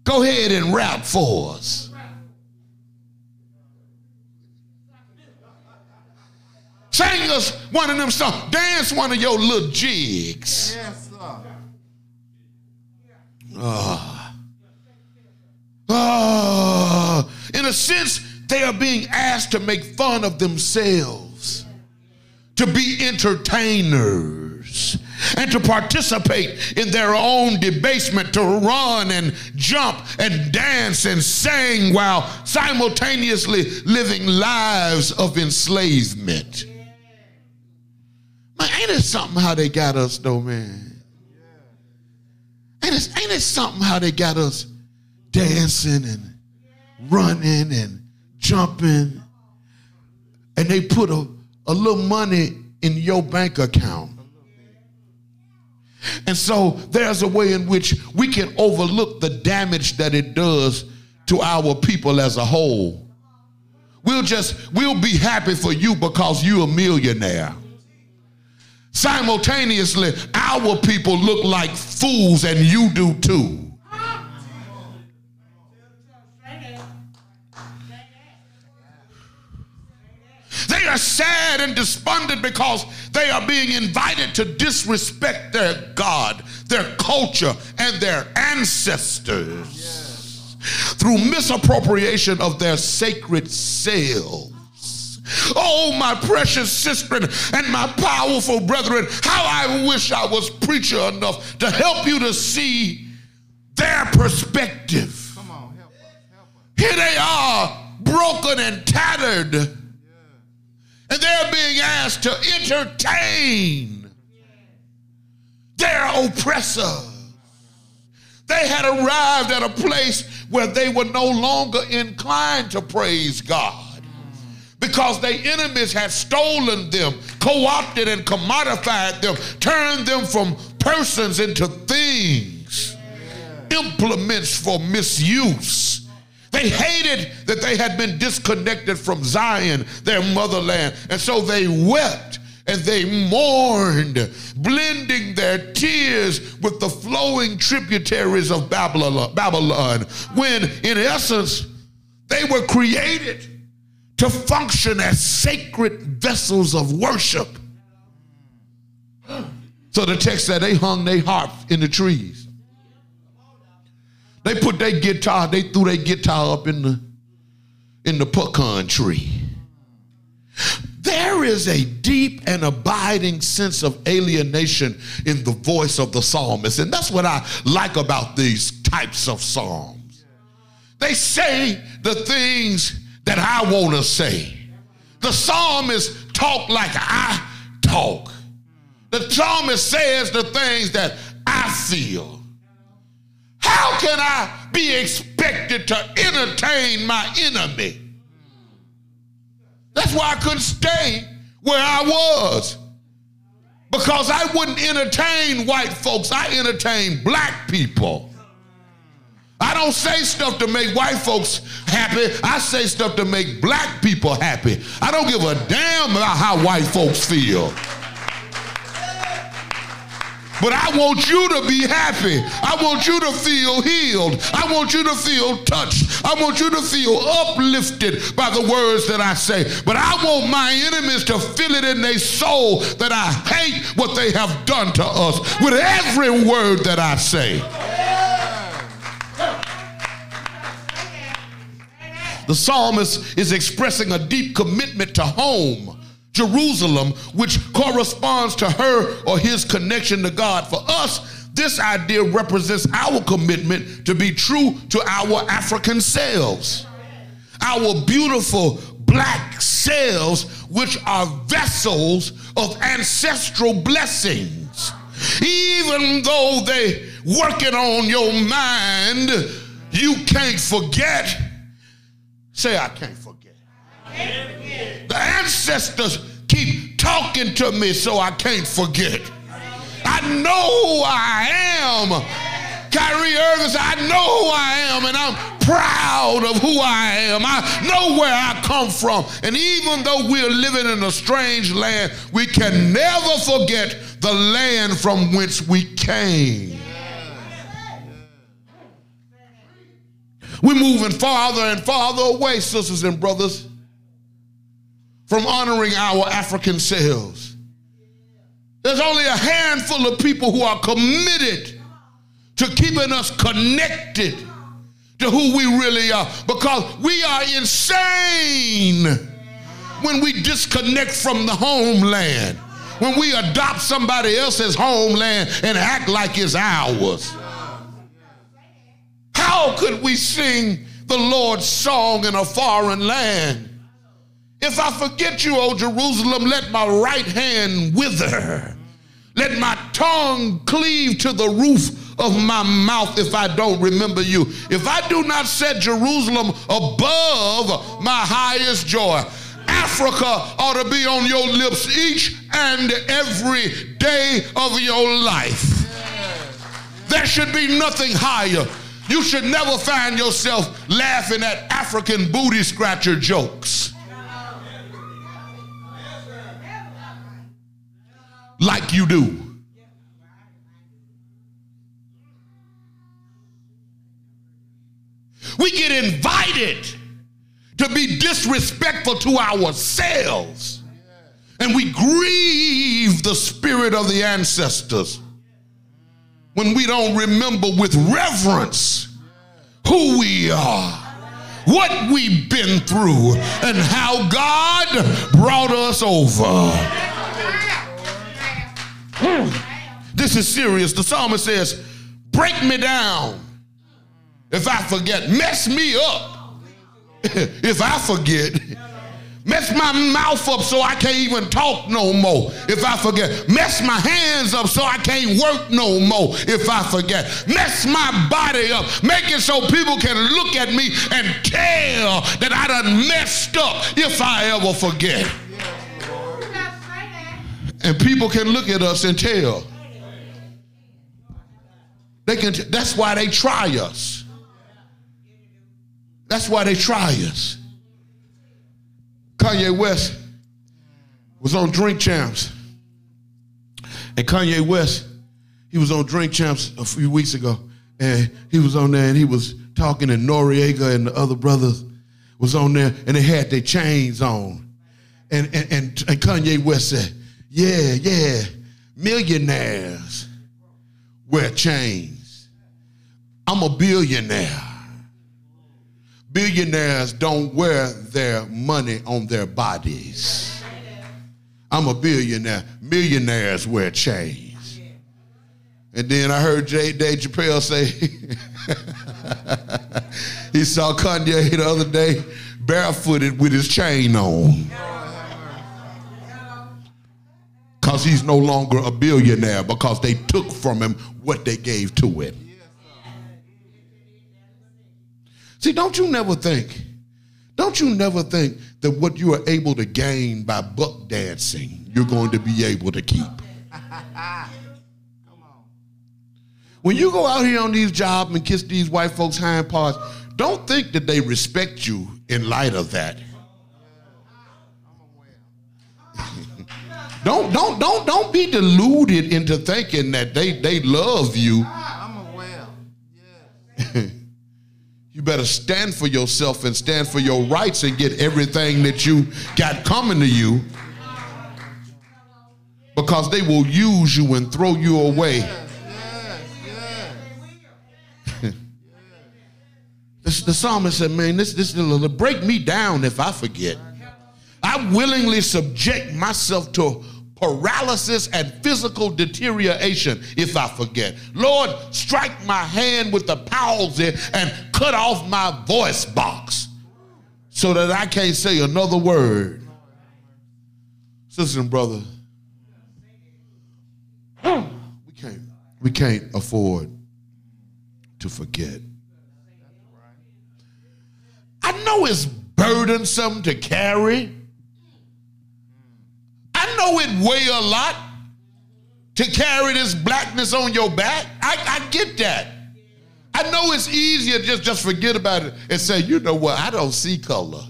Speaker 4: go ahead and rap for us. Sing us one of them songs. Dance one of your little jigs.
Speaker 13: Yes, sir.
Speaker 4: Ah. Ah. In a sense, they are being asked to make fun of themselves, to be entertainers, and to participate in their own debasement, to run and jump and dance and sing while simultaneously living lives of enslavement. Ain't it something how they got us though, man? Ain't it, ain't it something how they got us dancing and running and jumping? And they put a, a little money in your bank account. And so there's a way in which we can overlook the damage that it does to our people as a whole. We'll just, we'll be happy for you because you're a millionaire. Simultaneously, our people look like fools, and you do too. They are sad and despondent because they are being invited to disrespect their God, their culture, and their ancestors through misappropriation of their sacred selves. Oh, my precious sister and my powerful brethren, how I wish I was preacher enough to help you to see their perspective.
Speaker 13: Come on, help us, help us.
Speaker 4: Here they are, broken and tattered, yeah. and they're being asked to entertain their oppressor. They had arrived at a place where they were no longer inclined to praise God because their enemies had stolen them, co opted and commodified them, turned them from persons into things, implements for misuse. They hated that they had been disconnected from Zion, their motherland, and so they wept and they mourned, blending their tears with the flowing tributaries of Babylon, Babylon when in essence they were created to function as sacred vessels of worship. So the text said they hung their harp in the trees. They put their guitar, they threw their guitar up in the in the pecan tree. There is a deep and abiding sense of alienation in the voice of the psalmist. And that's what I like about these types of psalms. They say the things that I want to say. The psalmist talk like I talk. The psalmist says the things that I feel. How can I be expected to entertain my enemy? That's why I couldn't stay where I was. Because I wouldn't entertain white folks, I entertain black people. I don't say stuff to make white folks happy. I say stuff to make black people happy. I don't give a damn about how white folks feel. But I want you to be happy. I want you to feel healed. I want you to feel touched. I want you to feel uplifted by the words that I say. But I want my enemies to feel it in their soul that I hate what they have done to us with every word that I say. The psalmist is expressing a deep commitment to home Jerusalem, which corresponds to her or his connection to God. For us, this idea represents our commitment to be true to our African selves, our beautiful black selves, which are vessels of ancestral blessings. Even though they working on your mind, you can't forget. Say, I can't forget. The ancestors keep talking to me so I can't forget. I know who I am. Kyrie Irving I know who I am, and I'm proud of who I am. I know where I come from. And even though we're living in a strange land, we can never forget the land from whence we came. We're moving farther and farther away, sisters and brothers from honoring our African selves. There's only a handful of people who are committed to keeping us connected to who we really are because we are insane when we disconnect from the homeland, when we adopt somebody else's homeland and act like it's ours. How could we sing the Lord's song in a foreign land? If I forget you, O Jerusalem, let my right hand wither. Let my tongue cleave to the roof of my mouth if I don't remember you. If I do not set Jerusalem above my highest joy, Africa ought to be on your lips each and every day of your life. There should be nothing higher. You should never find yourself laughing at African booty scratcher jokes. like you do. We get invited to be disrespectful to ourselves. And we grieve the spirit of the ancestors when we don't remember with reverence who we are, what we've been through, and how God brought us over. This is serious. The psalmist says, Break me down if I forget. Mess me up *laughs* if I forget. Mess my mouth up so I can't even talk no more if I forget. Mess my hands up so I can't work no more if I forget. Mess my body up, make it so people can look at me and tell that I done messed up if I ever forget. And people can look at us and tell. They can. T- that's why they try us. That's why they try us. Kanye West was on Drink Champs. And Kanye West, he was on Drink Champs a few weeks ago. And he was on there and he was talking, and Noreaga and the other brothers was on there and they had their chains on. And, and, and, and Kanye West said, Yeah, yeah, millionaires wear chains. I'm a billionaire. Billionaires don't wear their money on their bodies. I'm a billionaire. Millionaires wear chains. And then I heard J. Dave Chappelle say *laughs* he saw Kanye the other day barefooted with his chain on. Because he's no longer a billionaire because they took from him what they gave to him. See, don't you never think, don't you never think that what you are able to gain by buck dancing, you're going to be able to keep? When you go out here on these jobs and kiss these white folks' hind parts, don't think that they respect you in light of that. *laughs* don't don't don't don't be deluded into thinking that they they love you. *laughs* You better stand for yourself and stand for your rights and get everything that you got coming to you. Because they will use you and throw you away. *laughs* the, the psalmist said, Man, this, this will break me down if I forget. I willingly subject myself to paralysis and physical deterioration if I forget. Lord, strike my hand with the palsy and cut off my voice box so that I can't say another word. Sisters and brothers, we can't, we can't afford to forget. I know it's burdensome to carry. Know it weigh a lot to carry this blackness on your back. I, I get that. I know it's easier just just forget about it and say, you know what, I don't see color.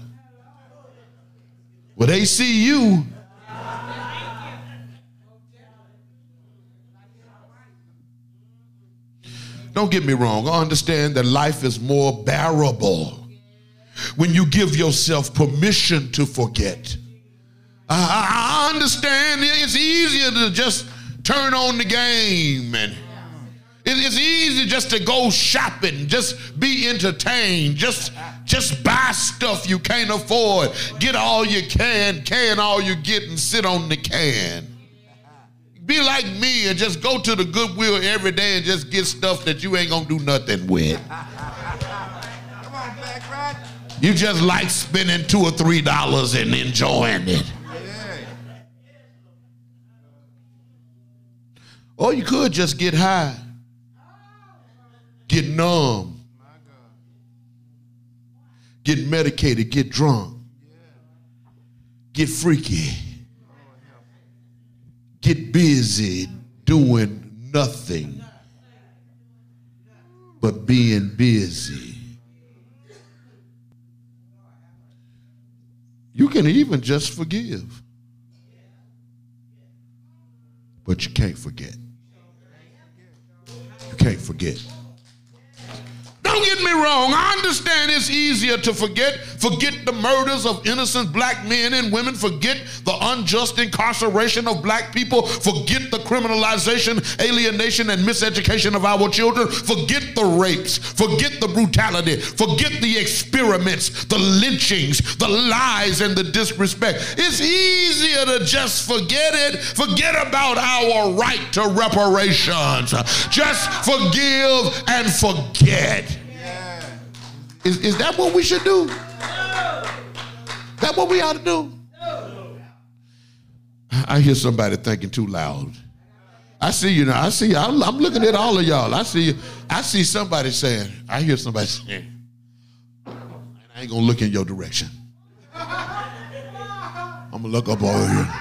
Speaker 4: Well, they see you. Don't get me wrong. I understand that life is more bearable when you give yourself permission to forget. I, I understand it's easier to just turn on the game and it's easy just to go shopping, just be entertained, just just buy stuff you can't afford, get all you can, can all you get, and sit on the can. Be like me and just go to the Goodwill every day and just get stuff that you ain't gonna do nothing with. You just like spending two or three dollars and enjoying it. Or you could just get high, get numb, get medicated, get drunk, get freaky, get busy doing nothing but being busy. You can even just forgive, but you can't forget. Can't forget. Don't get me wrong. I understand it's easier to forget. Forget the murders of innocent black men and women. Forget the unjust incarceration of black people. Forget the criminalization, alienation, and miseducation of our children. Forget the rapes. Forget the brutality. Forget the experiments, the lynchings, the lies, and the disrespect. It's easier to just forget it. Forget about our right to reparations. Just forgive and forget. Is, is that what we should do? That what we ought to do? I hear somebody thinking too loud. I see you now. I see. I'm, I'm looking at all of y'all. I see. I see somebody saying. I hear somebody saying. I ain't gonna look in your direction. I'm gonna look up over here.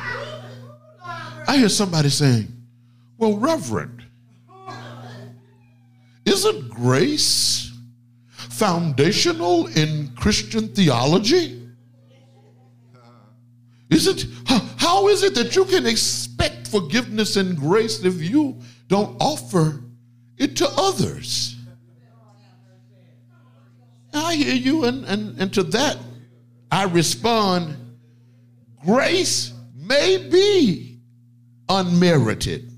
Speaker 4: I hear somebody saying, "Well, Reverend, isn't grace foundational in Christian theology?" Is it how- is it that you can expect forgiveness and grace if you don't offer it to others? I hear you, and, and, and to that I respond grace may be unmerited,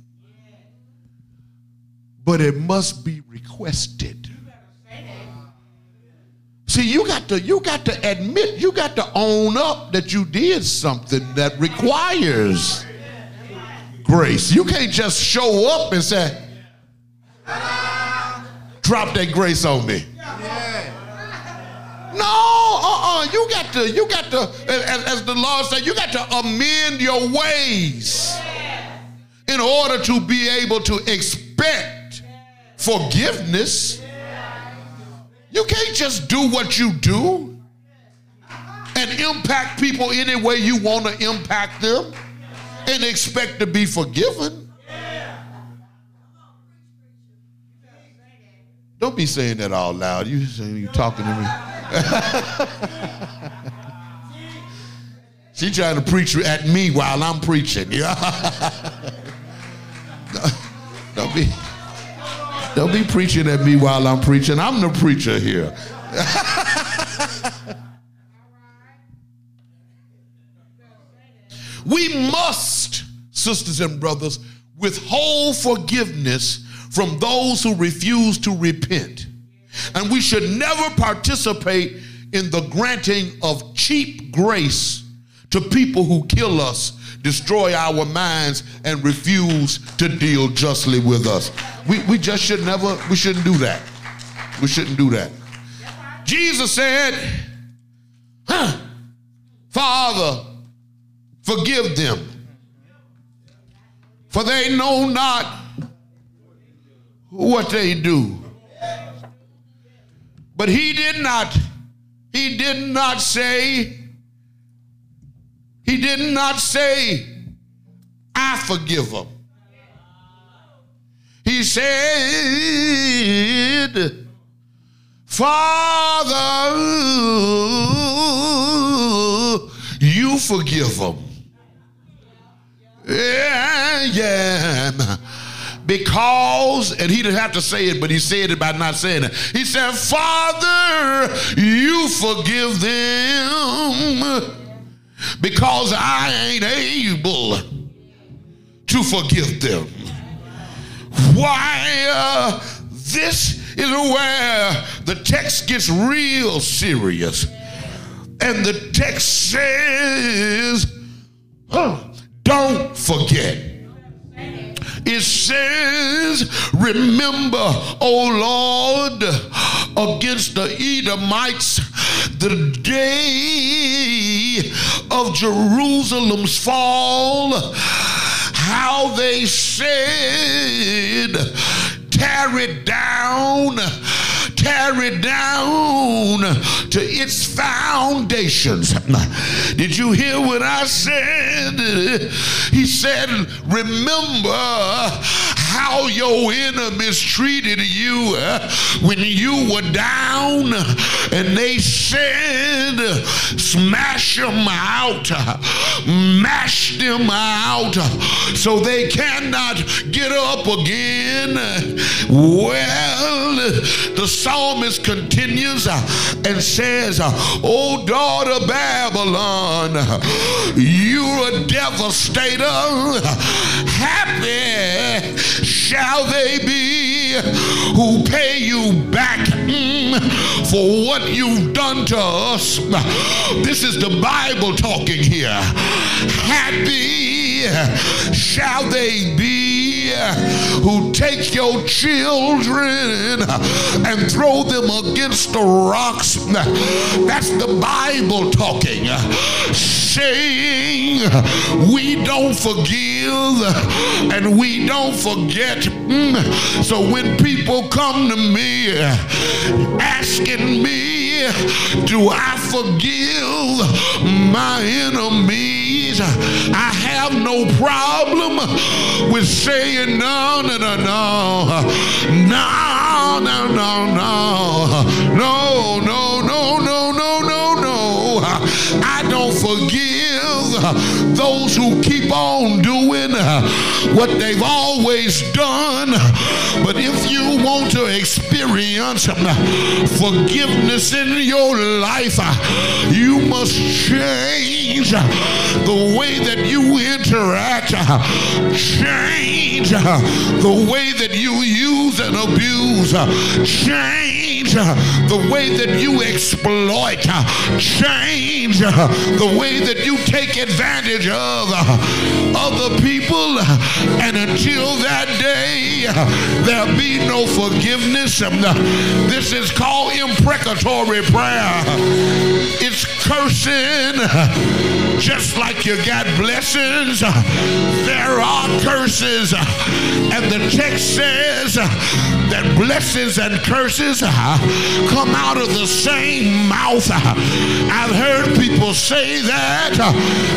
Speaker 4: but it must be requested. See, you got to you got to admit, you got to own up that you did something that requires grace. You can't just show up and say, drop that grace on me. No, uh-uh. You got to, you got to, as, as the Lord said, you got to amend your ways in order to be able to expect forgiveness. You can't just do what you do and impact people any way you want to impact them and expect to be forgiven. Don't be saying that all loud. You you talking to me. *laughs* she trying to preach at me while I'm preaching. Yeah. *laughs* Don't be don't be preaching at me while I'm preaching. I'm the preacher here. *laughs* we must, sisters and brothers, withhold forgiveness from those who refuse to repent. And we should never participate in the granting of cheap grace to people who kill us, destroy our minds, and refuse to deal justly with us. We, we just should never, we shouldn't do that. We shouldn't do that. Jesus said, huh, Father, forgive them, for they know not what they do. But he did not, he did not say, he did not say, I forgive them. He said, Father, you forgive them. Yeah, yeah. Because, and he didn't have to say it, but he said it by not saying it. He said, Father, you forgive them because I ain't able to forgive them. Why? Uh, this is where the text gets real serious. And the text says, don't forget. It says, Remember, O Lord, against the Edomites, the day of Jerusalem's fall, how they said, Tear it down, tear it down to its foundations. Did you hear what I said? He said, Remember how your enemies treated you uh, when you were down, and they said, Smash them out, mash them out, so they cannot get up again. Well, the psalmist continues uh, and says, Oh, daughter Babylon, you're a devastator. Happy shall they be who pay you back mm, for what you've done to us. This is the Bible talking here. Happy shall they be who take your children and throw them against the rocks. That's the Bible talking, saying we don't forgive and we don't forget. Mm. So when people come to me asking me, do I forgive my enemies? I have no problem with saying no, no, no, no, no, no, no, no, no, no, no, no, no, no, no. I don't forgive those who keep on doing what they've always done. But if you want to experience forgiveness in your life, you must change the way that you interact, change the way that you use and abuse, change the way that you exploit, change the way that you take advantage of other people. And until that day, there'll be no forgiveness. This is called imprecatory prayer. Cursing just like you got blessings. There are curses. And the text says that blessings and curses come out of the same mouth. I've heard people say that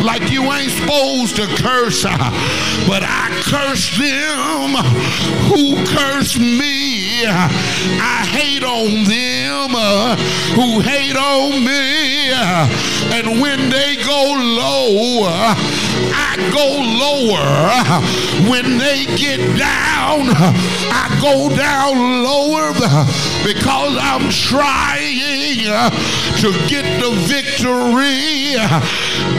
Speaker 4: like you ain't supposed to curse, but I curse them who curse me. I hate on them uh, who hate on me. And when they go low, uh, I go lower. When they get down, I go down lower because I'm trying to get the victory.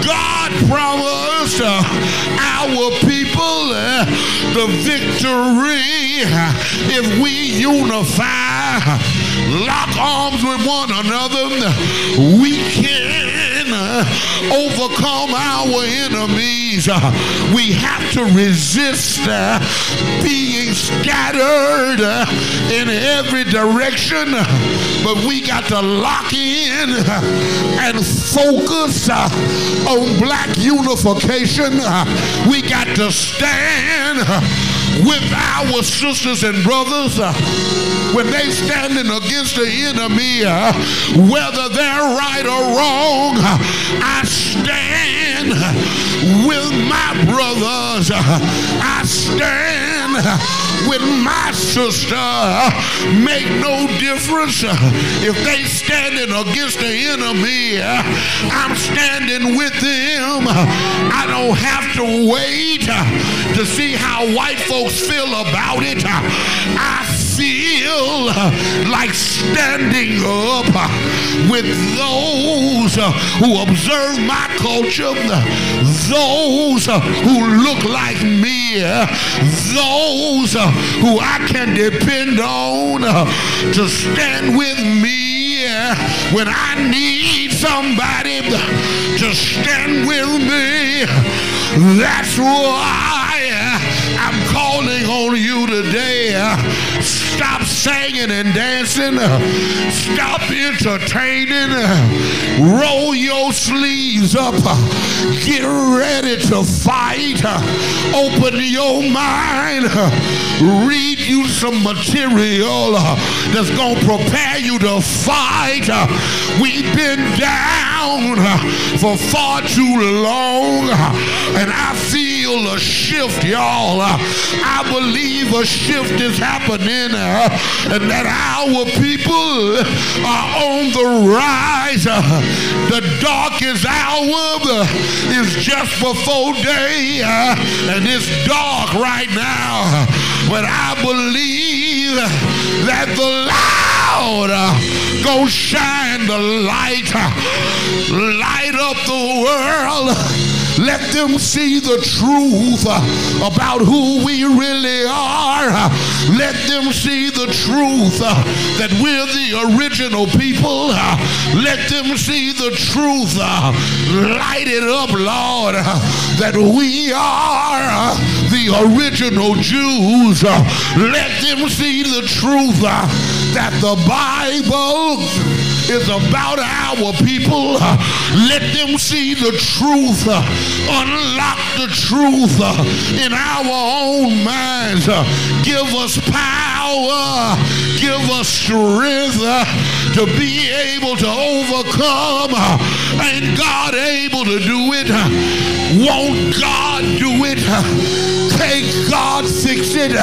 Speaker 4: God promised our people the victory if we unify, lock arms with one another, we can overcome our enemies. Uh, we have to resist uh, being scattered uh, in every direction, but we got to lock in and focus on black unification. We got to stand with our sisters and brothers uh, when they standing against the enemy, uh, whether they're right or wrong. uh, I stand with my brothers. uh, I stand with my sister. Make no difference if they standing against the enemy. I'm standing with them. I don't have to wait to see how white folks feel about it. I feel like standing up with those who observe my culture, those who look like me, those who I can depend on to stand with me when I need somebody to stand with me. That's why I'm calling on you today. Stop singing and dancing. Stop entertaining. Roll your sleeves up. Get ready to fight. Open your mind. Read you some material that's going to prepare you to fight. We've been down for far too long, and I feel a shift, y'all. I believe a shift is happening, uh, and that our people are on the rise. The darkest hour is just before day, uh, and it's dark right now. But I believe that the loud uh, go shine the light, light up the world. Let them see the truth about who we really are. Let them see the truth that we're the original people. Let them see the truth. Light it up, Lord, that we are the original Jews. Let them see the truth that the Bible is about our people. Let them see the truth. Unlock the truth in our own minds. Give us power. Give us strength to be able to overcome. Ain't God able to do it? Won't God do it? Take God fix it.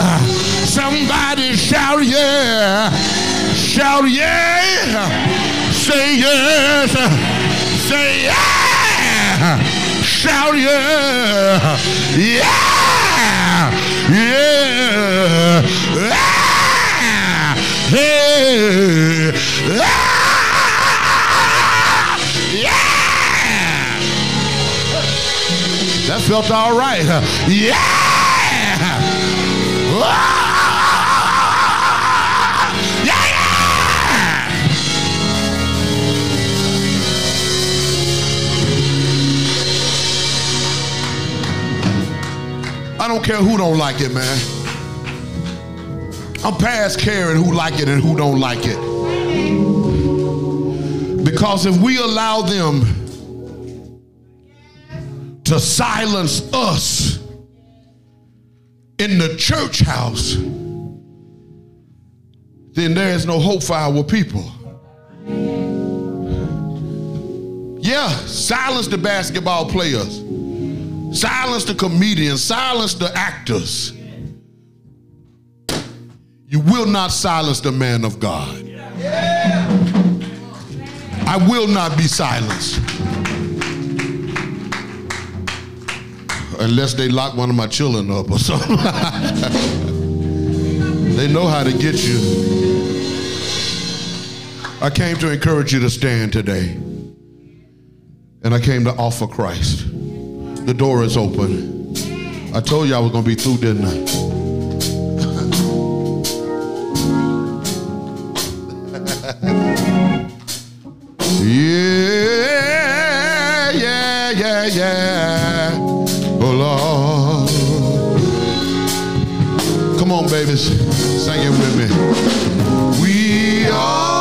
Speaker 4: Somebody shout yeah. Shout yeah. Say yes. Say yeah. Shout yeah. Yeah. Yeah. Ah. Hey. Ah. Yeah. That felt all right. Yeah. I don't care who don't like it, man. I'm past caring who like it and who don't like it. Because if we allow them to silence us in the church house, then there is no hope for our people. Yeah, silence the basketball players. Silence the comedians, silence the actors. You will not silence the man of God. I will not be silenced. Unless they lock one of my children up or something. *laughs* they know how to get you. I came to encourage you to stand today. And I came to offer Christ. The door is open. I told you I was going to be through, didn't I? yeah, yeah, yeah, yeah. Oh, Lord. Come on, babies. Sing it with me. We offer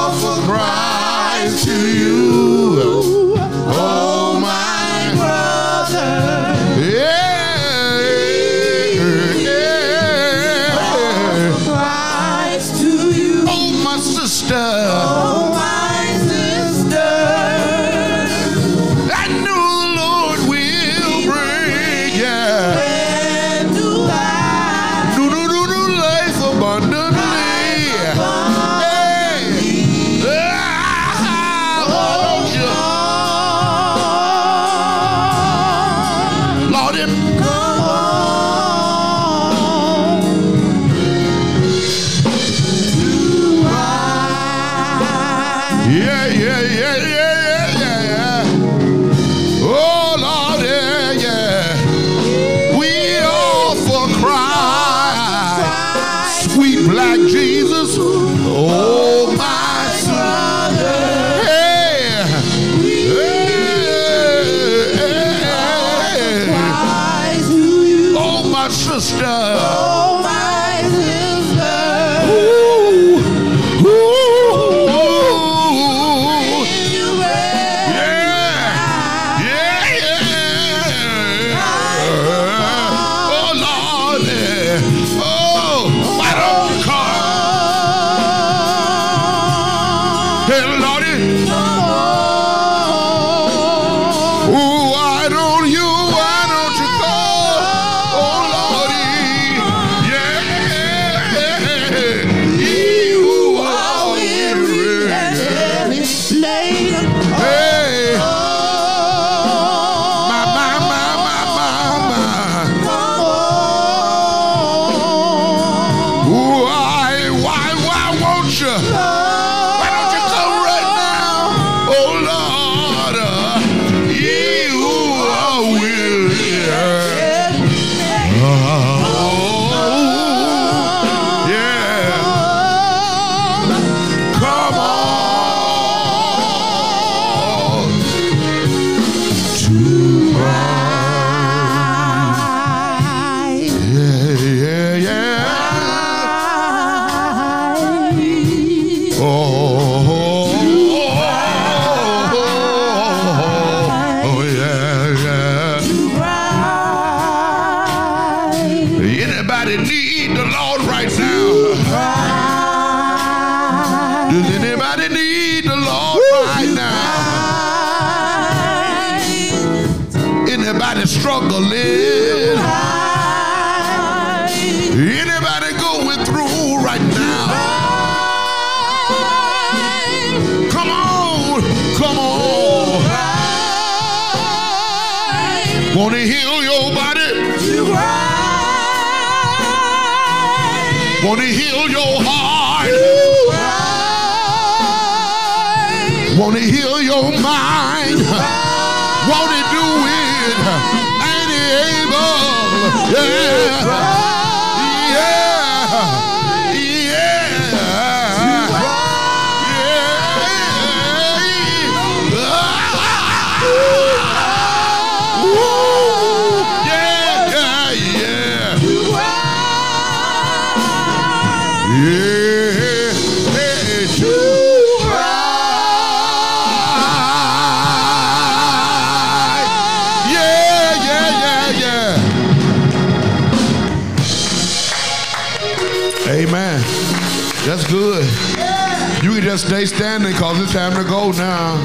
Speaker 4: stay standing because it's time to go now.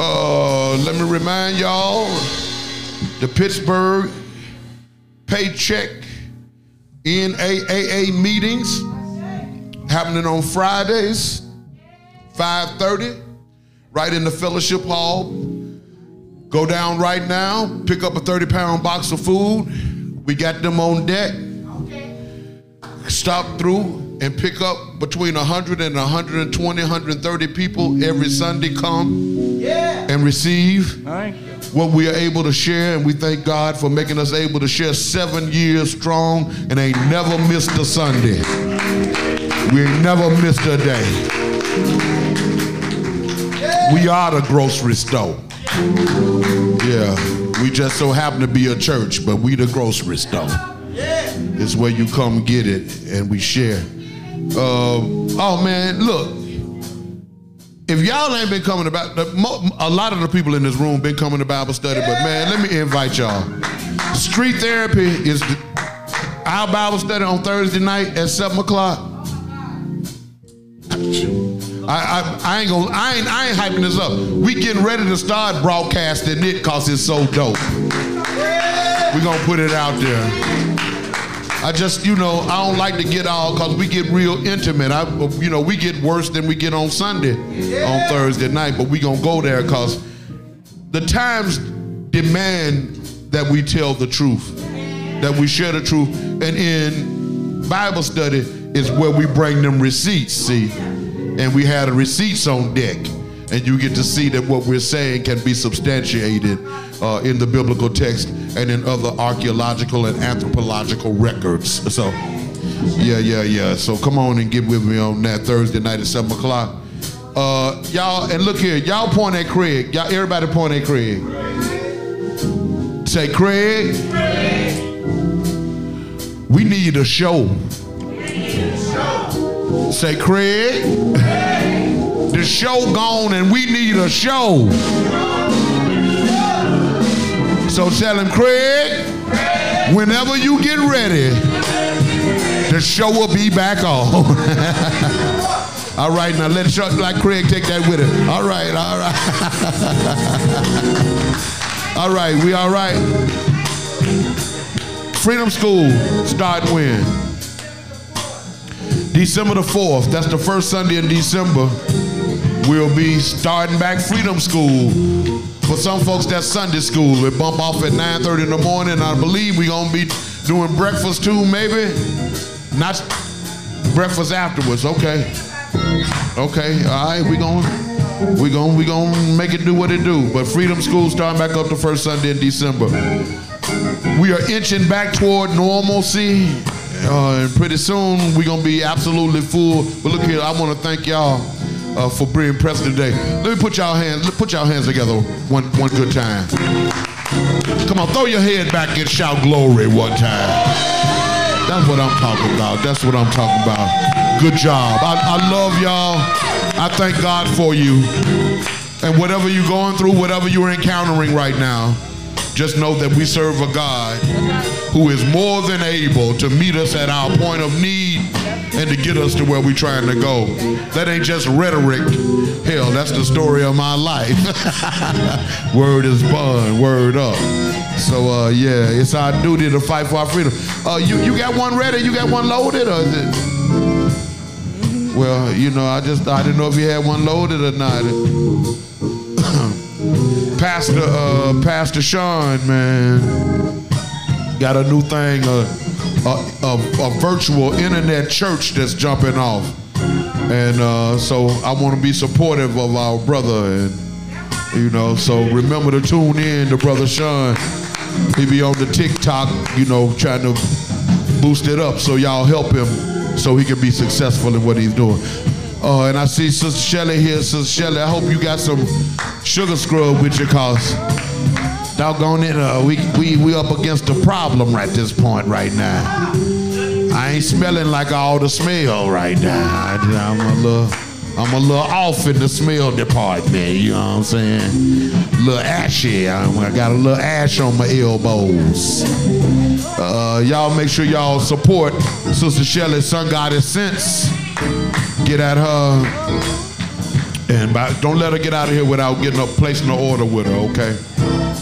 Speaker 4: Uh, let me remind y'all the Pittsburgh paycheck NAAA meetings happening on Fridays, 5:30, right in the fellowship hall. Go down right now, pick up a 30-pound box of food. We got them on deck. Stop through and pick up between 100 and 120, 130 people every Sunday. Come and receive what we are able to share, and we thank God for making us able to share seven years strong and ain't never missed a Sunday. We ain't never missed a day. We are the grocery store. Yeah, we just so happen to be a church, but we the grocery store. It's where you come get it and we share. Um, oh man, look, if y'all ain't been coming about, a lot of the people in this room been coming to Bible study, but man, let me invite y'all. Street therapy is the, our Bible study on Thursday night at seven o'clock. I, I, I ain't gonna I ain't I ain't hyping this up. We getting ready to start broadcasting it cause it's so dope. We gonna put it out there. I just, you know, I don't like to get all because we get real intimate. I, you know, we get worse than we get on Sunday, on Thursday night. But we gonna go there because the times demand that we tell the truth, that we share the truth, and in Bible study is where we bring them receipts. See, and we had a receipts on deck, and you get to see that what we're saying can be substantiated uh, in the biblical text and in other archaeological and anthropological records. So, yeah, yeah, yeah. So come on and get with me on that Thursday night at seven o'clock. Uh, y'all, and look here, y'all point at Craig. Y'all, everybody point at Craig. Say, Craig. We need a show. Say, Craig. The show gone and we need a show. So tell him, Craig, whenever you get ready, the show will be back on. *laughs* all right, now let Chuck like Craig take that with it. All right, all right. *laughs* all right, we all right. Freedom School start when? December the 4th. That's the first Sunday in December. We'll be starting back Freedom School. For some folks, that's Sunday school. We bump off at 9:30 in the morning. I believe we're gonna be doing breakfast too, maybe. Not breakfast afterwards. Okay. Okay. All right. We gonna we gonna we gonna make it do what it do. But Freedom School starting back up the first Sunday in December. We are inching back toward normalcy. Uh, and pretty soon we're gonna be absolutely full. But look here, I want to thank y'all uh, for being present today. Let me put y'all hands, put y'all hands together one one good time. Come on, throw your head back and shout glory one time. That's what I'm talking about. That's what I'm talking about. Good job. I, I love y'all. I thank God for you. And whatever you're going through, whatever you're encountering right now, just know that we serve a God who is more than able to meet us at our point of need and to get us to where we're trying to go. That ain't just rhetoric. Hell, that's the story of my life. *laughs* word is bond, word up. So uh, yeah, it's our duty to fight for our freedom. Uh, you you got one ready? You got one loaded, or is it? Well, you know, I just I didn't know if you had one loaded or not. *coughs* Pastor uh, Pastor Sean, man, got a new thing, a, a, a, a virtual internet church that's jumping off, and uh, so I want to be supportive of our brother, and you know, so remember to tune in to brother Sean. He be on the TikTok, you know, trying to boost it up, so y'all help him so he can be successful in what he's doing. Uh, and I see Sister Shelley here. Sister Shelley, I hope you got some sugar scrub with you, cause doggone it, uh, we, we, we up against a problem right this point right now. I ain't smelling like all the smell right now. I, am a little, I'm a little off in the smell department. You know what I'm saying? A little ashy. I, I got a little ash on my elbows. Uh, y'all make sure y'all support Sister Shelley, Sun Goddess Sense. Get at her. And by, don't let her get out of here without getting a placing an order with her, okay?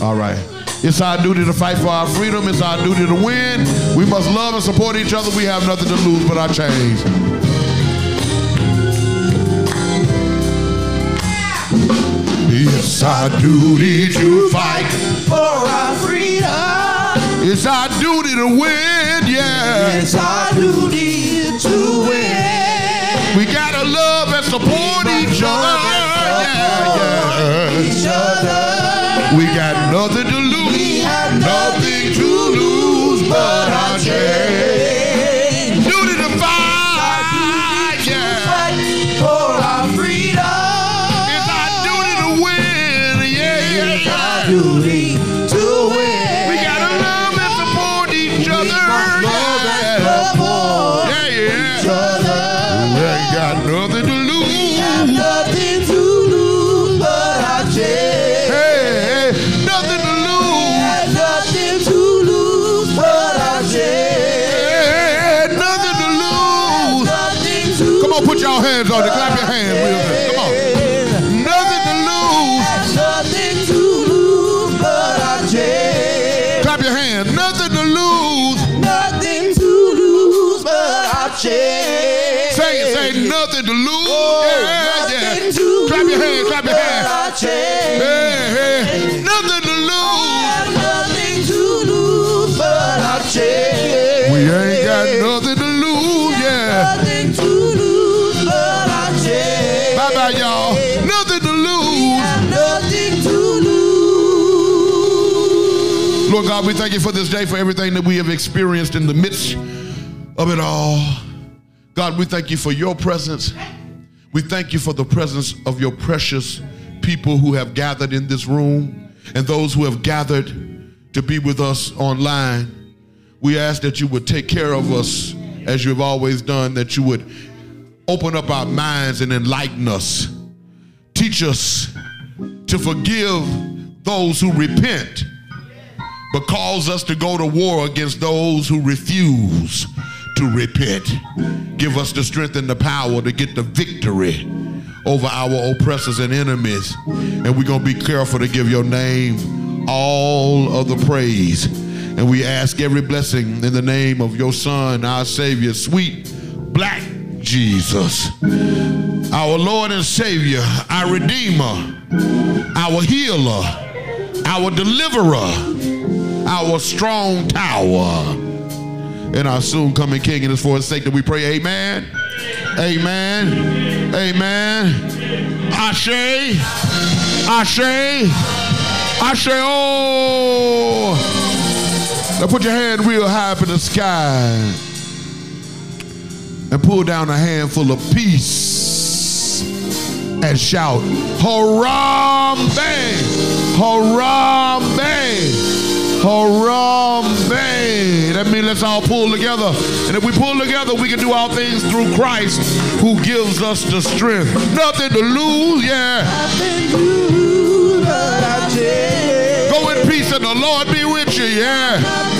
Speaker 4: All right. It's our duty to fight for our freedom. It's our duty to win. We must love and support each other. We have nothing to lose but our chains. It's our duty to fight
Speaker 5: For our freedom,
Speaker 4: It's our duty to win, yeah.
Speaker 5: it's our duty to win.
Speaker 4: We gotta love and support each other. Yeah, yeah.
Speaker 5: Each other,
Speaker 4: We got nothing to lose.
Speaker 5: we have
Speaker 4: Nothing to lose but our chains. Duty to fight, yeah.
Speaker 5: Fight for our freedom.
Speaker 4: It's our duty to win, yeah, yeah,
Speaker 5: It's our duty
Speaker 4: hands. Clap Lord God, we thank you for this day, for everything that we have experienced in the midst of it all. God, we thank you for your presence. We thank you for the presence of your precious people who have gathered in this room and those who have gathered to be with us online. We ask that you would take care of us as you have always done, that you would open up our minds and enlighten us. Teach us to forgive those who repent but calls us to go to war against those who refuse to repent. Give us the strength and the power to get the victory over our oppressors and enemies. And we're going to be careful to give your name all of the praise. And we ask every blessing in the name of your Son, our Savior, sweet black Jesus, our Lord and Savior, our Redeemer, our healer, our deliverer, our strong tower, and our soon coming King. And it's for his sake that we pray, Amen. Amen. Amen. Ashe. Ashe. Ashe. Oh. Now put your hand real high up in the sky and pull down a handful of peace and shout, Harambee! Harambee! Harambee! That means let's all pull together. And if we pull together, we can do all things through Christ who gives us the strength. Nothing to lose, yeah.
Speaker 5: Nothing to lose but chains.
Speaker 4: Go in peace and the Lord be with you, yeah.